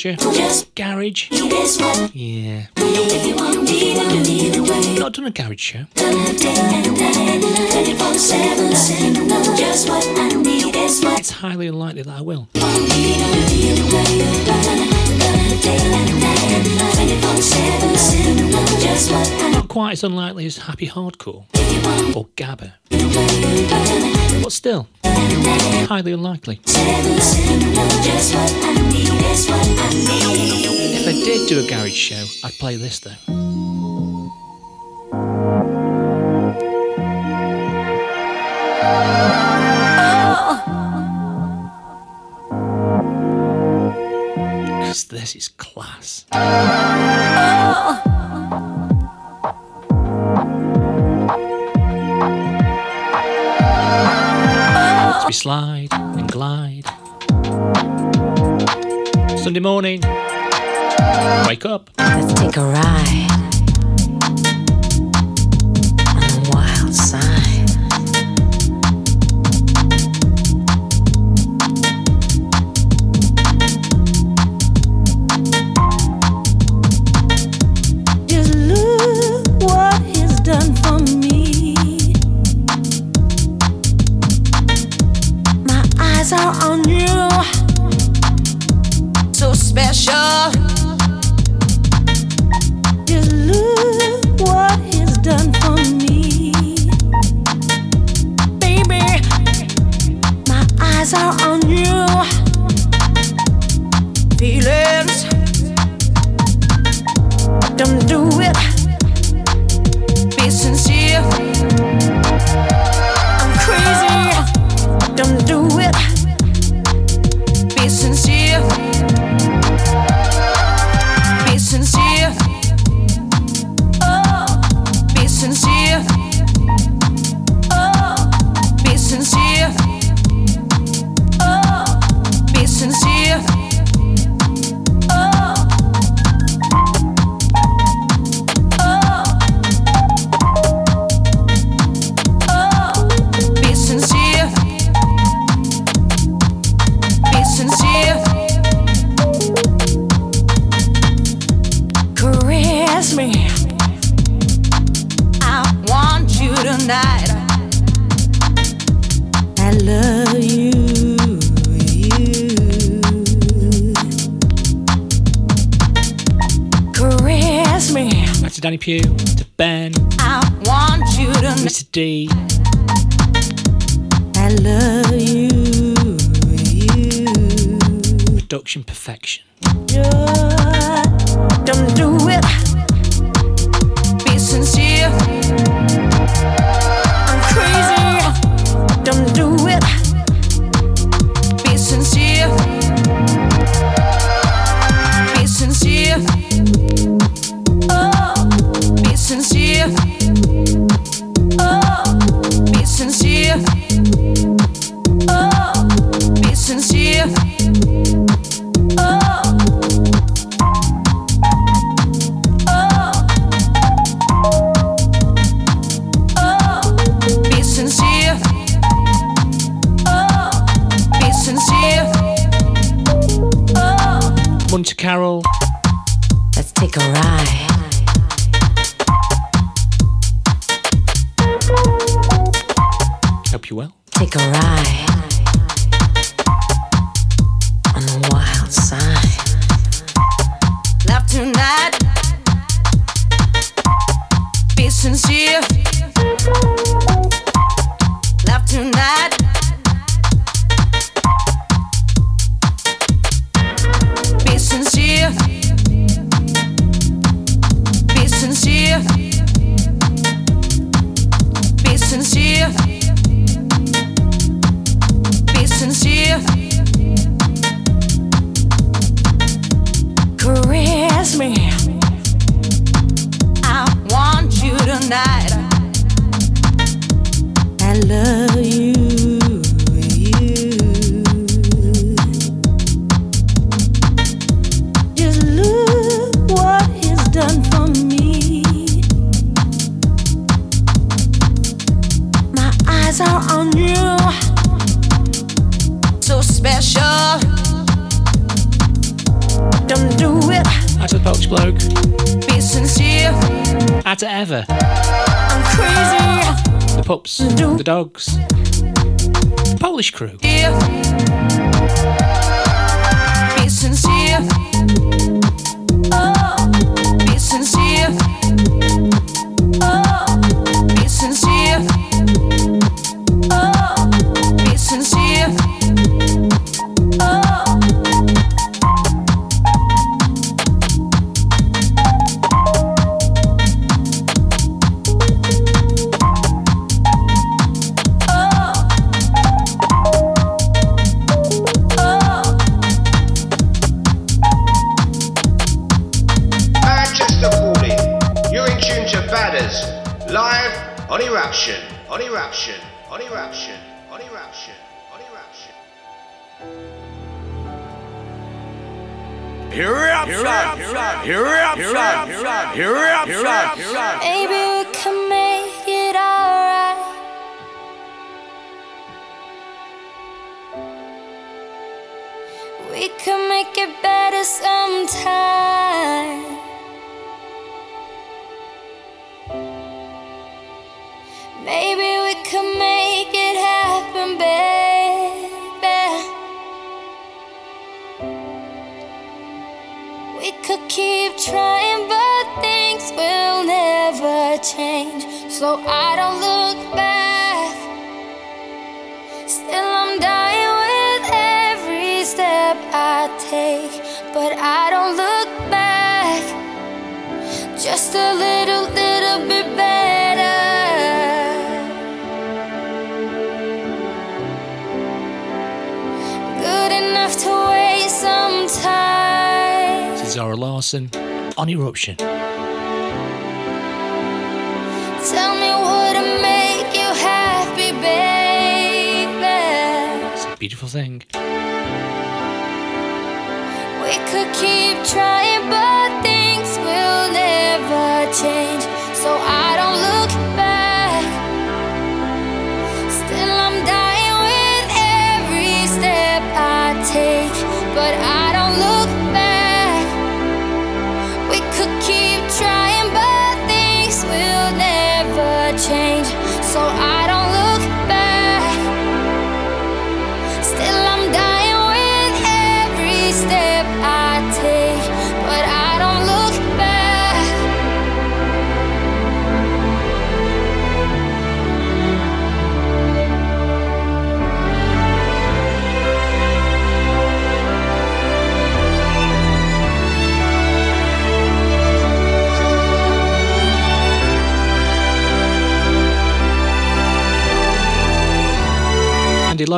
[SPEAKER 1] charger,
[SPEAKER 30] garage. Yeah. Not done a garage show. It's highly unlikely that I will. Not quite as unlikely as Happy Hardcore. Or Gabba. But still. Highly unlikely. If I did do a garage show, I'd play this though. Oh. this is class. slide and glide. Sunday morning, wake up.
[SPEAKER 4] Let's take a ride.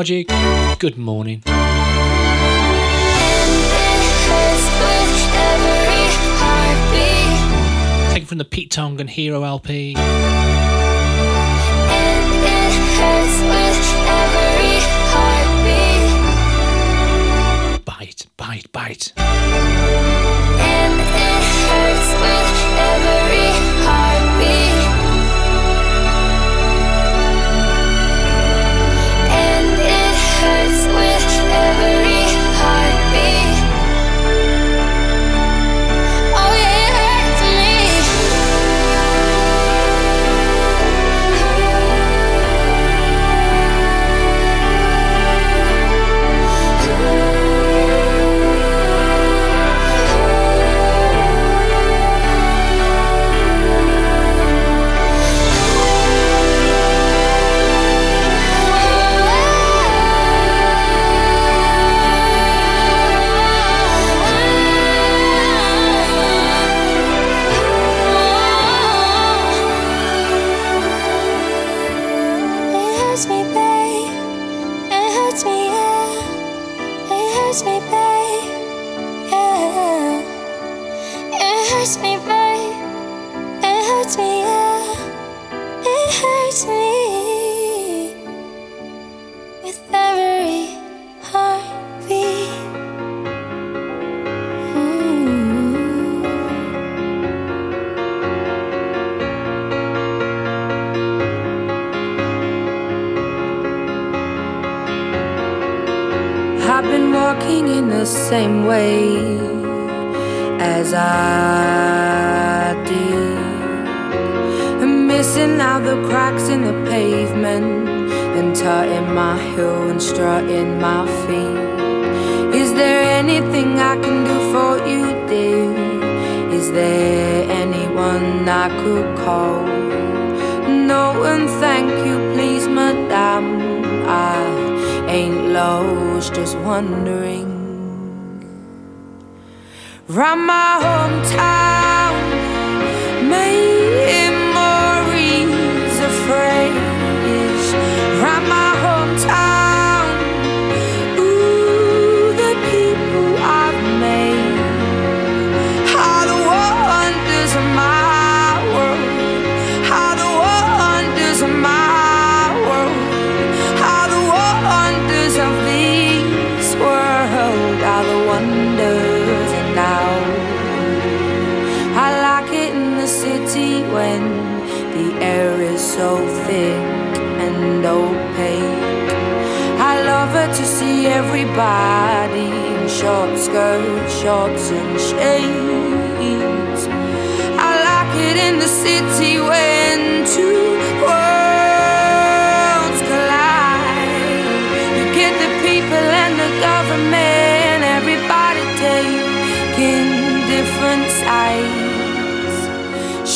[SPEAKER 31] Logic, good morning. Taken from the Pete Tong and Hero LP. Bite, bite, bite.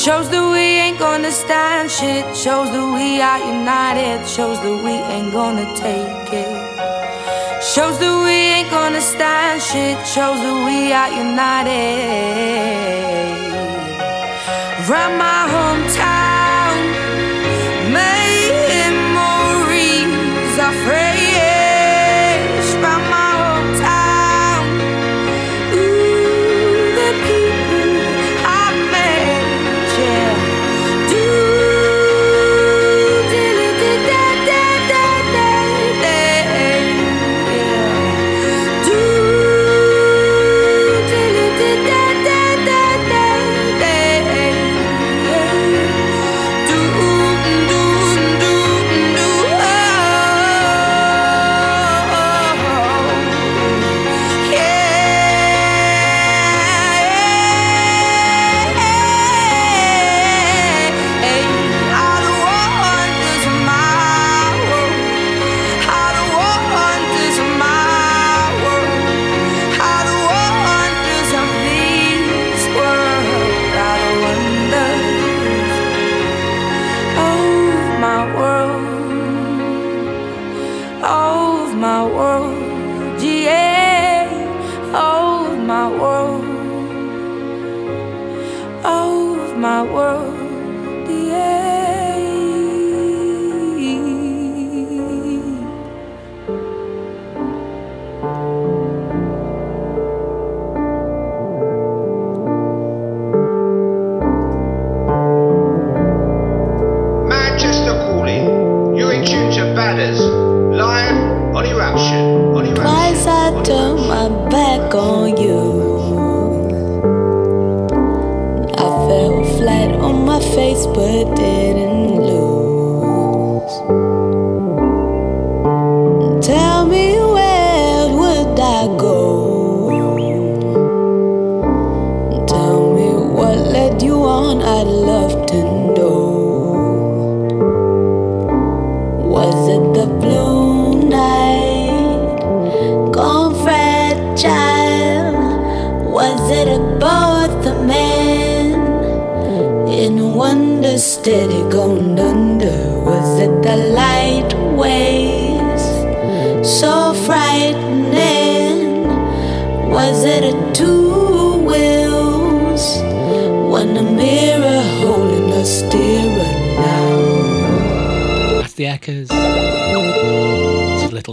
[SPEAKER 31] Shows that we ain't gonna stand shit. Shows that we are united. Shows that we ain't gonna take it. Shows that we ain't gonna stand shit. Shows that we are united. Run my hometown.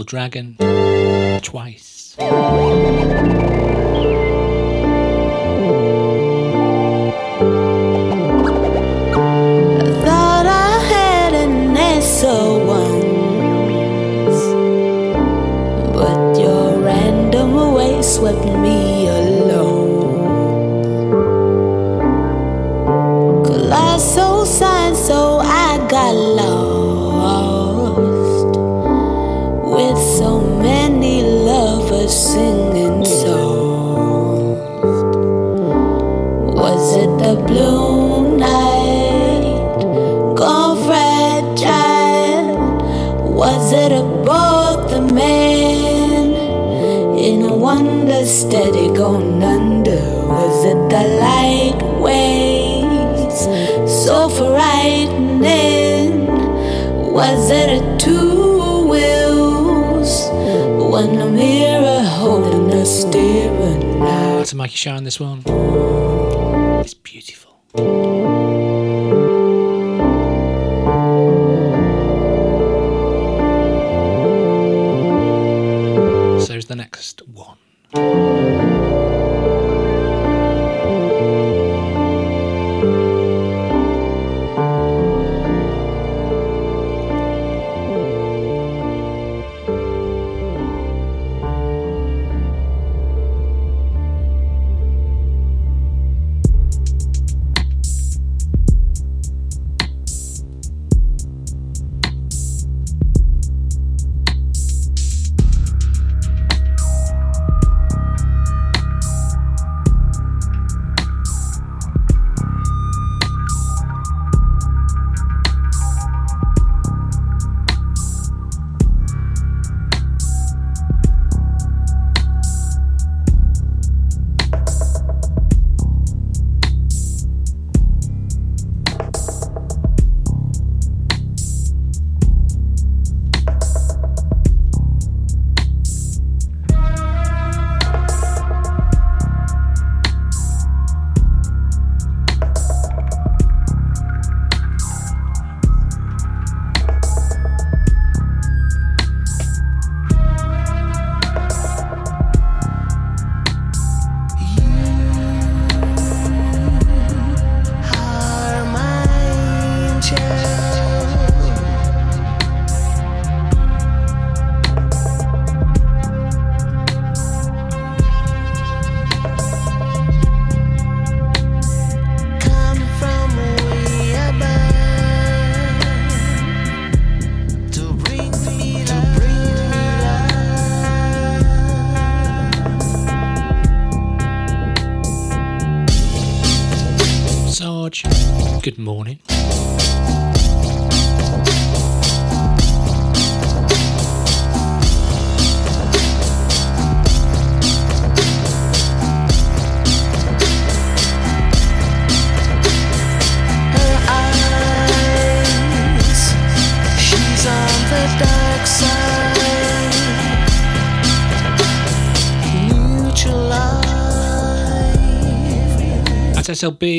[SPEAKER 32] Dragon
[SPEAKER 6] twice. Was it about the man in a wonder steady going under? Was it the light waves so frightening? Was it a two wheels when the mirror holding a steering?
[SPEAKER 1] That's a Mikey Shine this one. so
[SPEAKER 12] be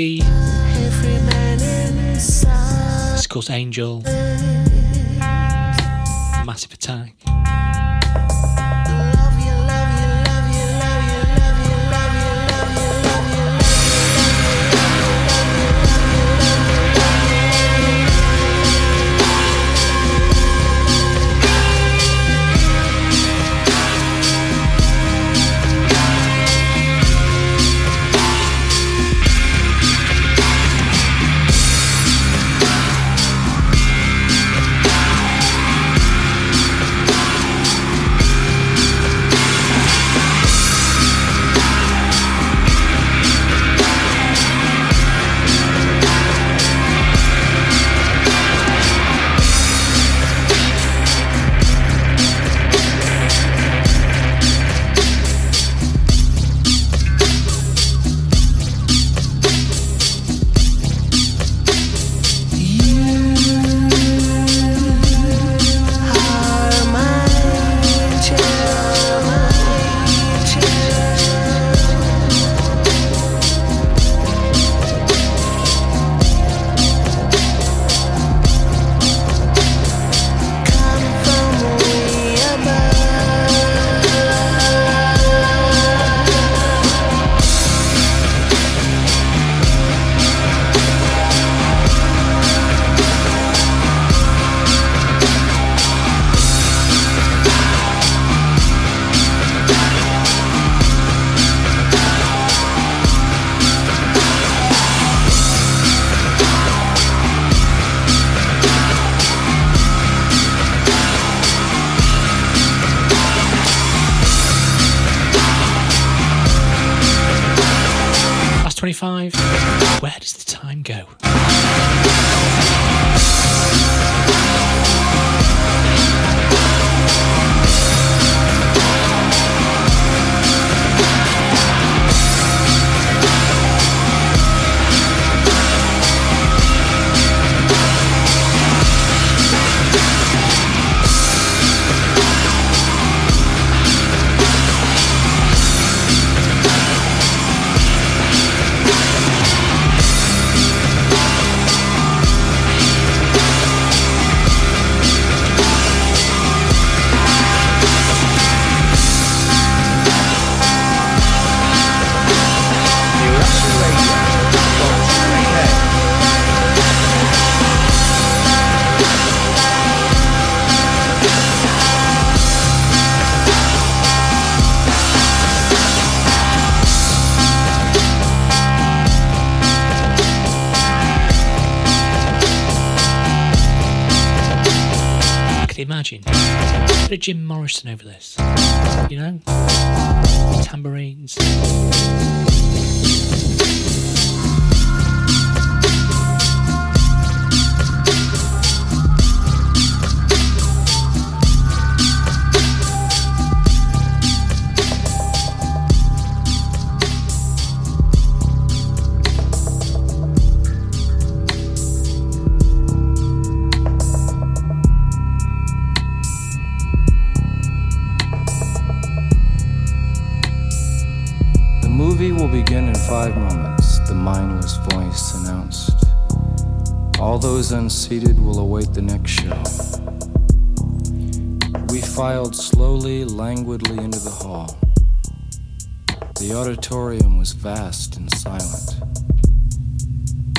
[SPEAKER 12] auditorium was vast and silent.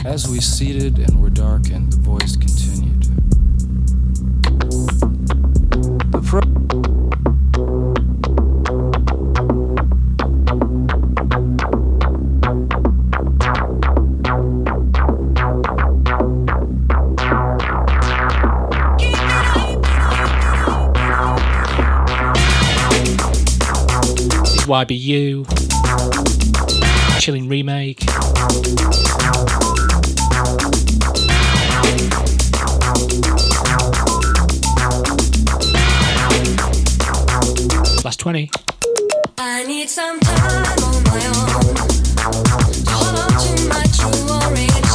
[SPEAKER 12] As we seated and were darkened, the voice continued. The pro-
[SPEAKER 1] YBU chilling remake. Last 20.
[SPEAKER 5] I need some time on my own. Hold on to my true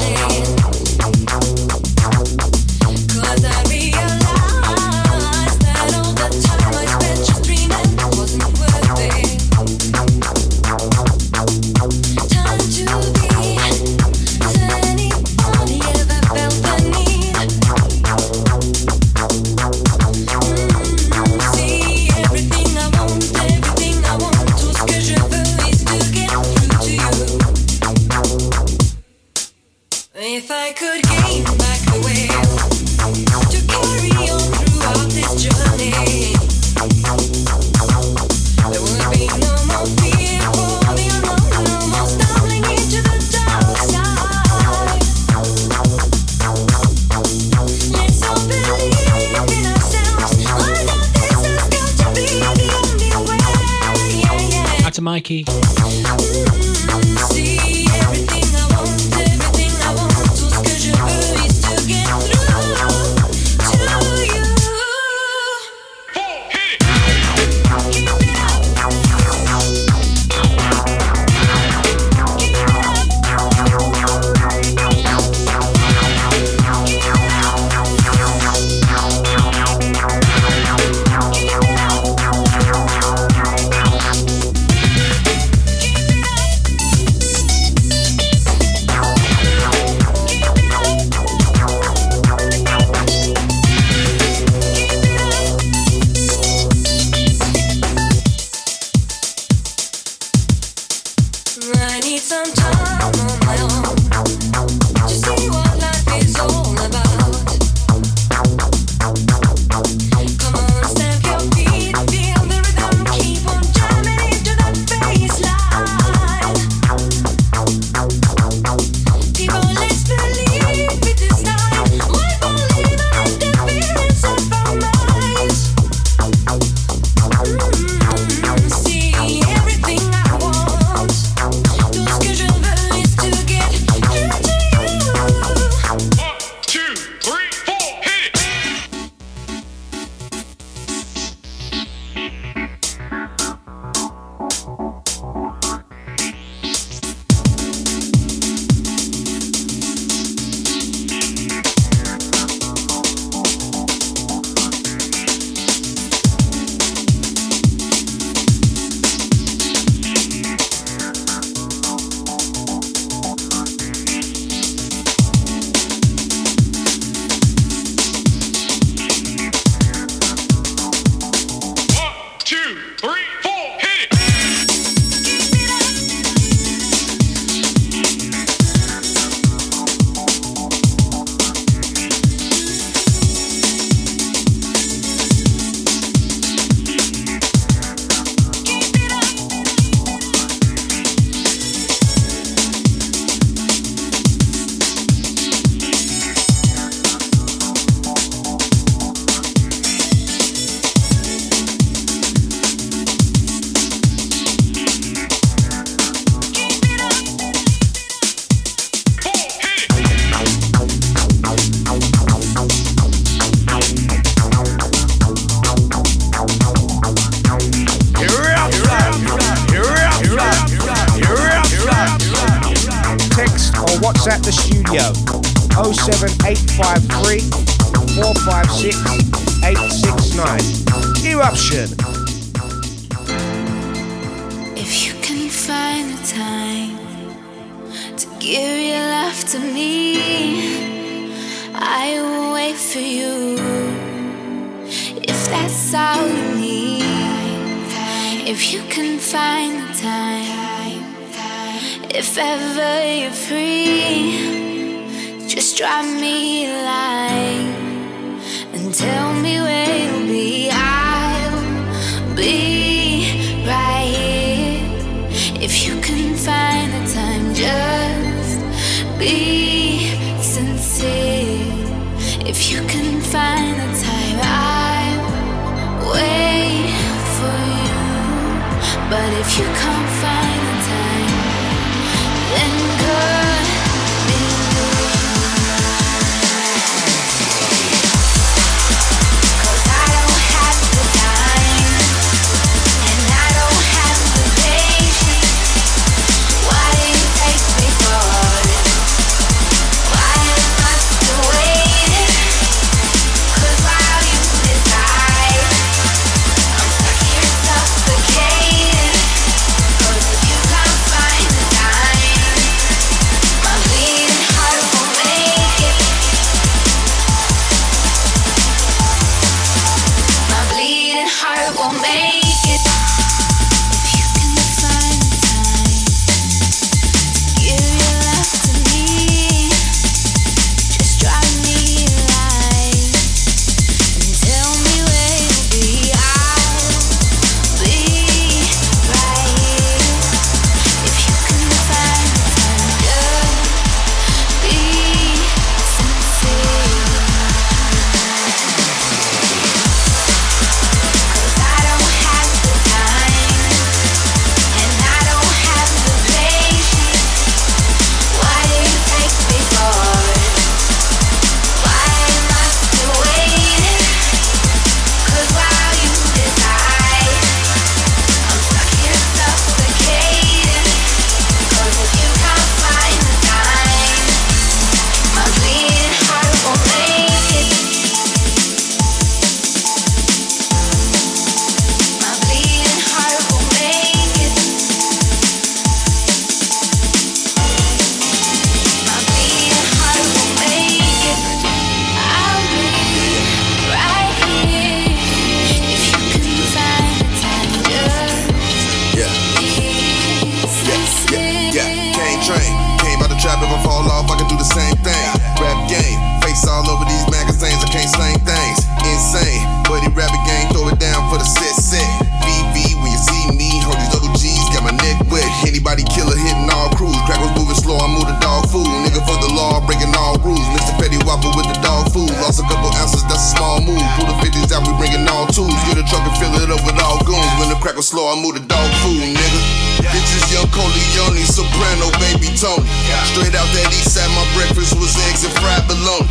[SPEAKER 33] slow, I move the dog food, nigga. Bitches, young Corleone, soprano, baby Tony. Straight out that east side, my breakfast was eggs and fried bologna.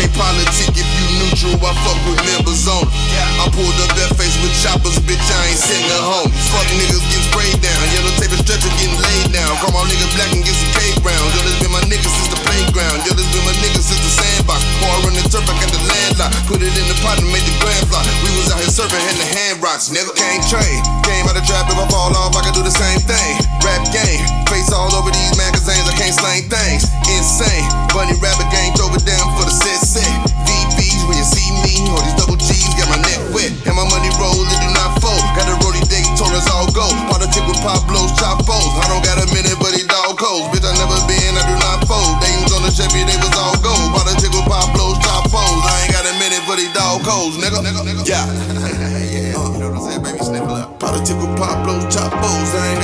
[SPEAKER 33] Can't politic if you neutral, I fuck with members on it. I pulled up that face with choppers, bitch, I ain't sitting at home. Fuck niggas get sprayed down, yellow tape and stretcher getting laid down. Call my nigga black and get some cake round. Yo, this been my nigga since the playground. Yo, this been my nigga since the sandbox. Before I run the turf, I got the landlock. Put it in the pot and made the grand fly. We was out here serving, had the hand rocks. Nigga can't train. Came out the trap, if I fall off, I can do the same thing. Rap game, face all over these magazines, I can't slang things. Insane, bunny rabbit gang, throw it down for the set set. VBs when you see me, all these double G's got my neck wet, and my money roll, it do not fold. Got a day, Taurus all go. Politic with Pablo's chopos. I don't got a minute, but he dog codes. Bitch, I never been, I do not fold. They was on the Chevy, they was all gold. Politic with Pablo's chopos. I ain't got a minute, but he dog codes, nigga. nigga, nigga. Yeah. yeah, you know what I'm saying, baby, sniffle up. Politic with Pablo's chopos. I ain't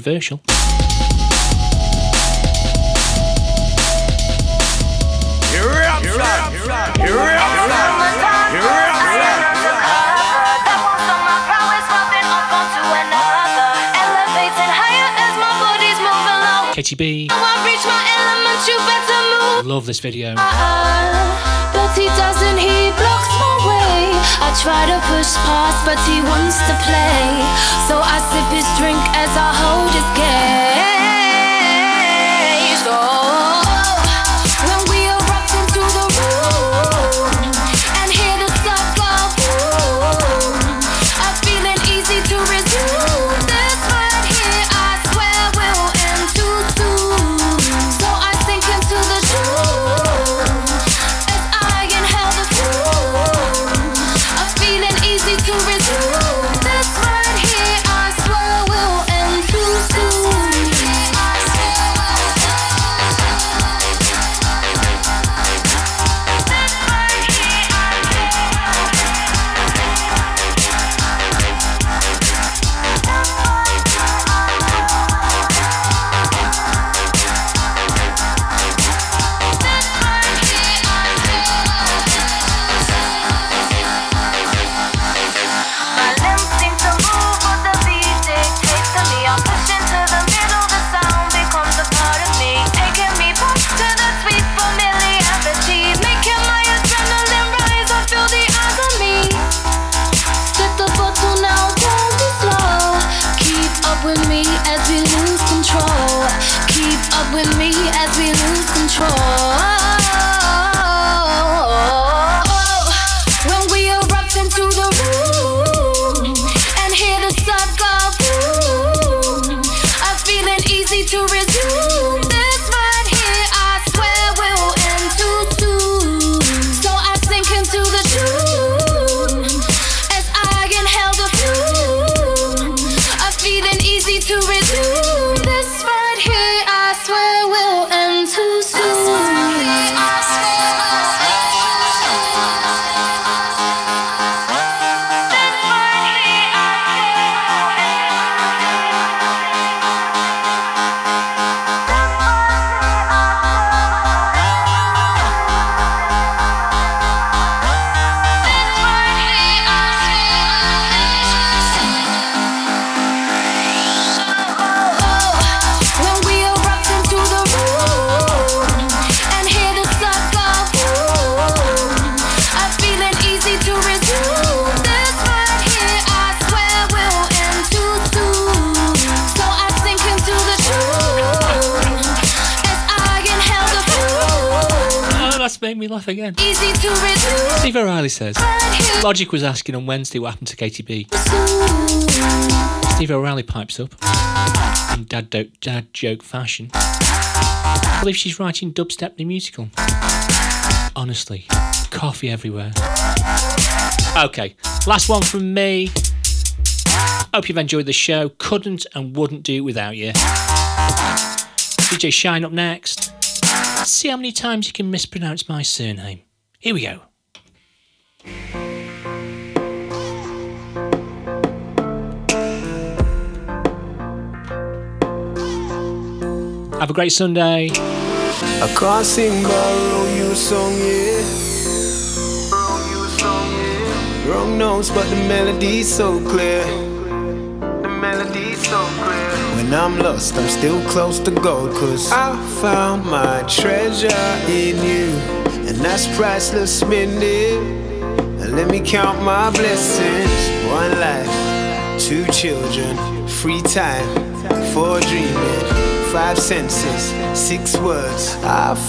[SPEAKER 1] Controversial. Katy B. Love this video.
[SPEAKER 5] But he doesn't, he blocks. I try to push past, but he wants to play. So I sip his drink as I hold his gaze.
[SPEAKER 1] Logic was asking on Wednesday what happened to Katy B. Steve O'Reilly pipes up in dad, do- dad joke fashion. I believe she's writing dubstep the musical. Honestly, coffee everywhere. Okay, last one from me. Hope you've enjoyed the show. Couldn't and wouldn't do it without you. DJ Shine up next. See how many times you can mispronounce my surname. Here we go. Have a great Sunday.
[SPEAKER 34] Borrow you song, yeah. Wrong notes, but the melody's so clear. The melody's so clear. When I'm lost, I'm still close to gold, cause I found my treasure in you. And that's priceless,
[SPEAKER 12] Let me count my blessings. One life, two children, free time, dreaming, five senses, six words. I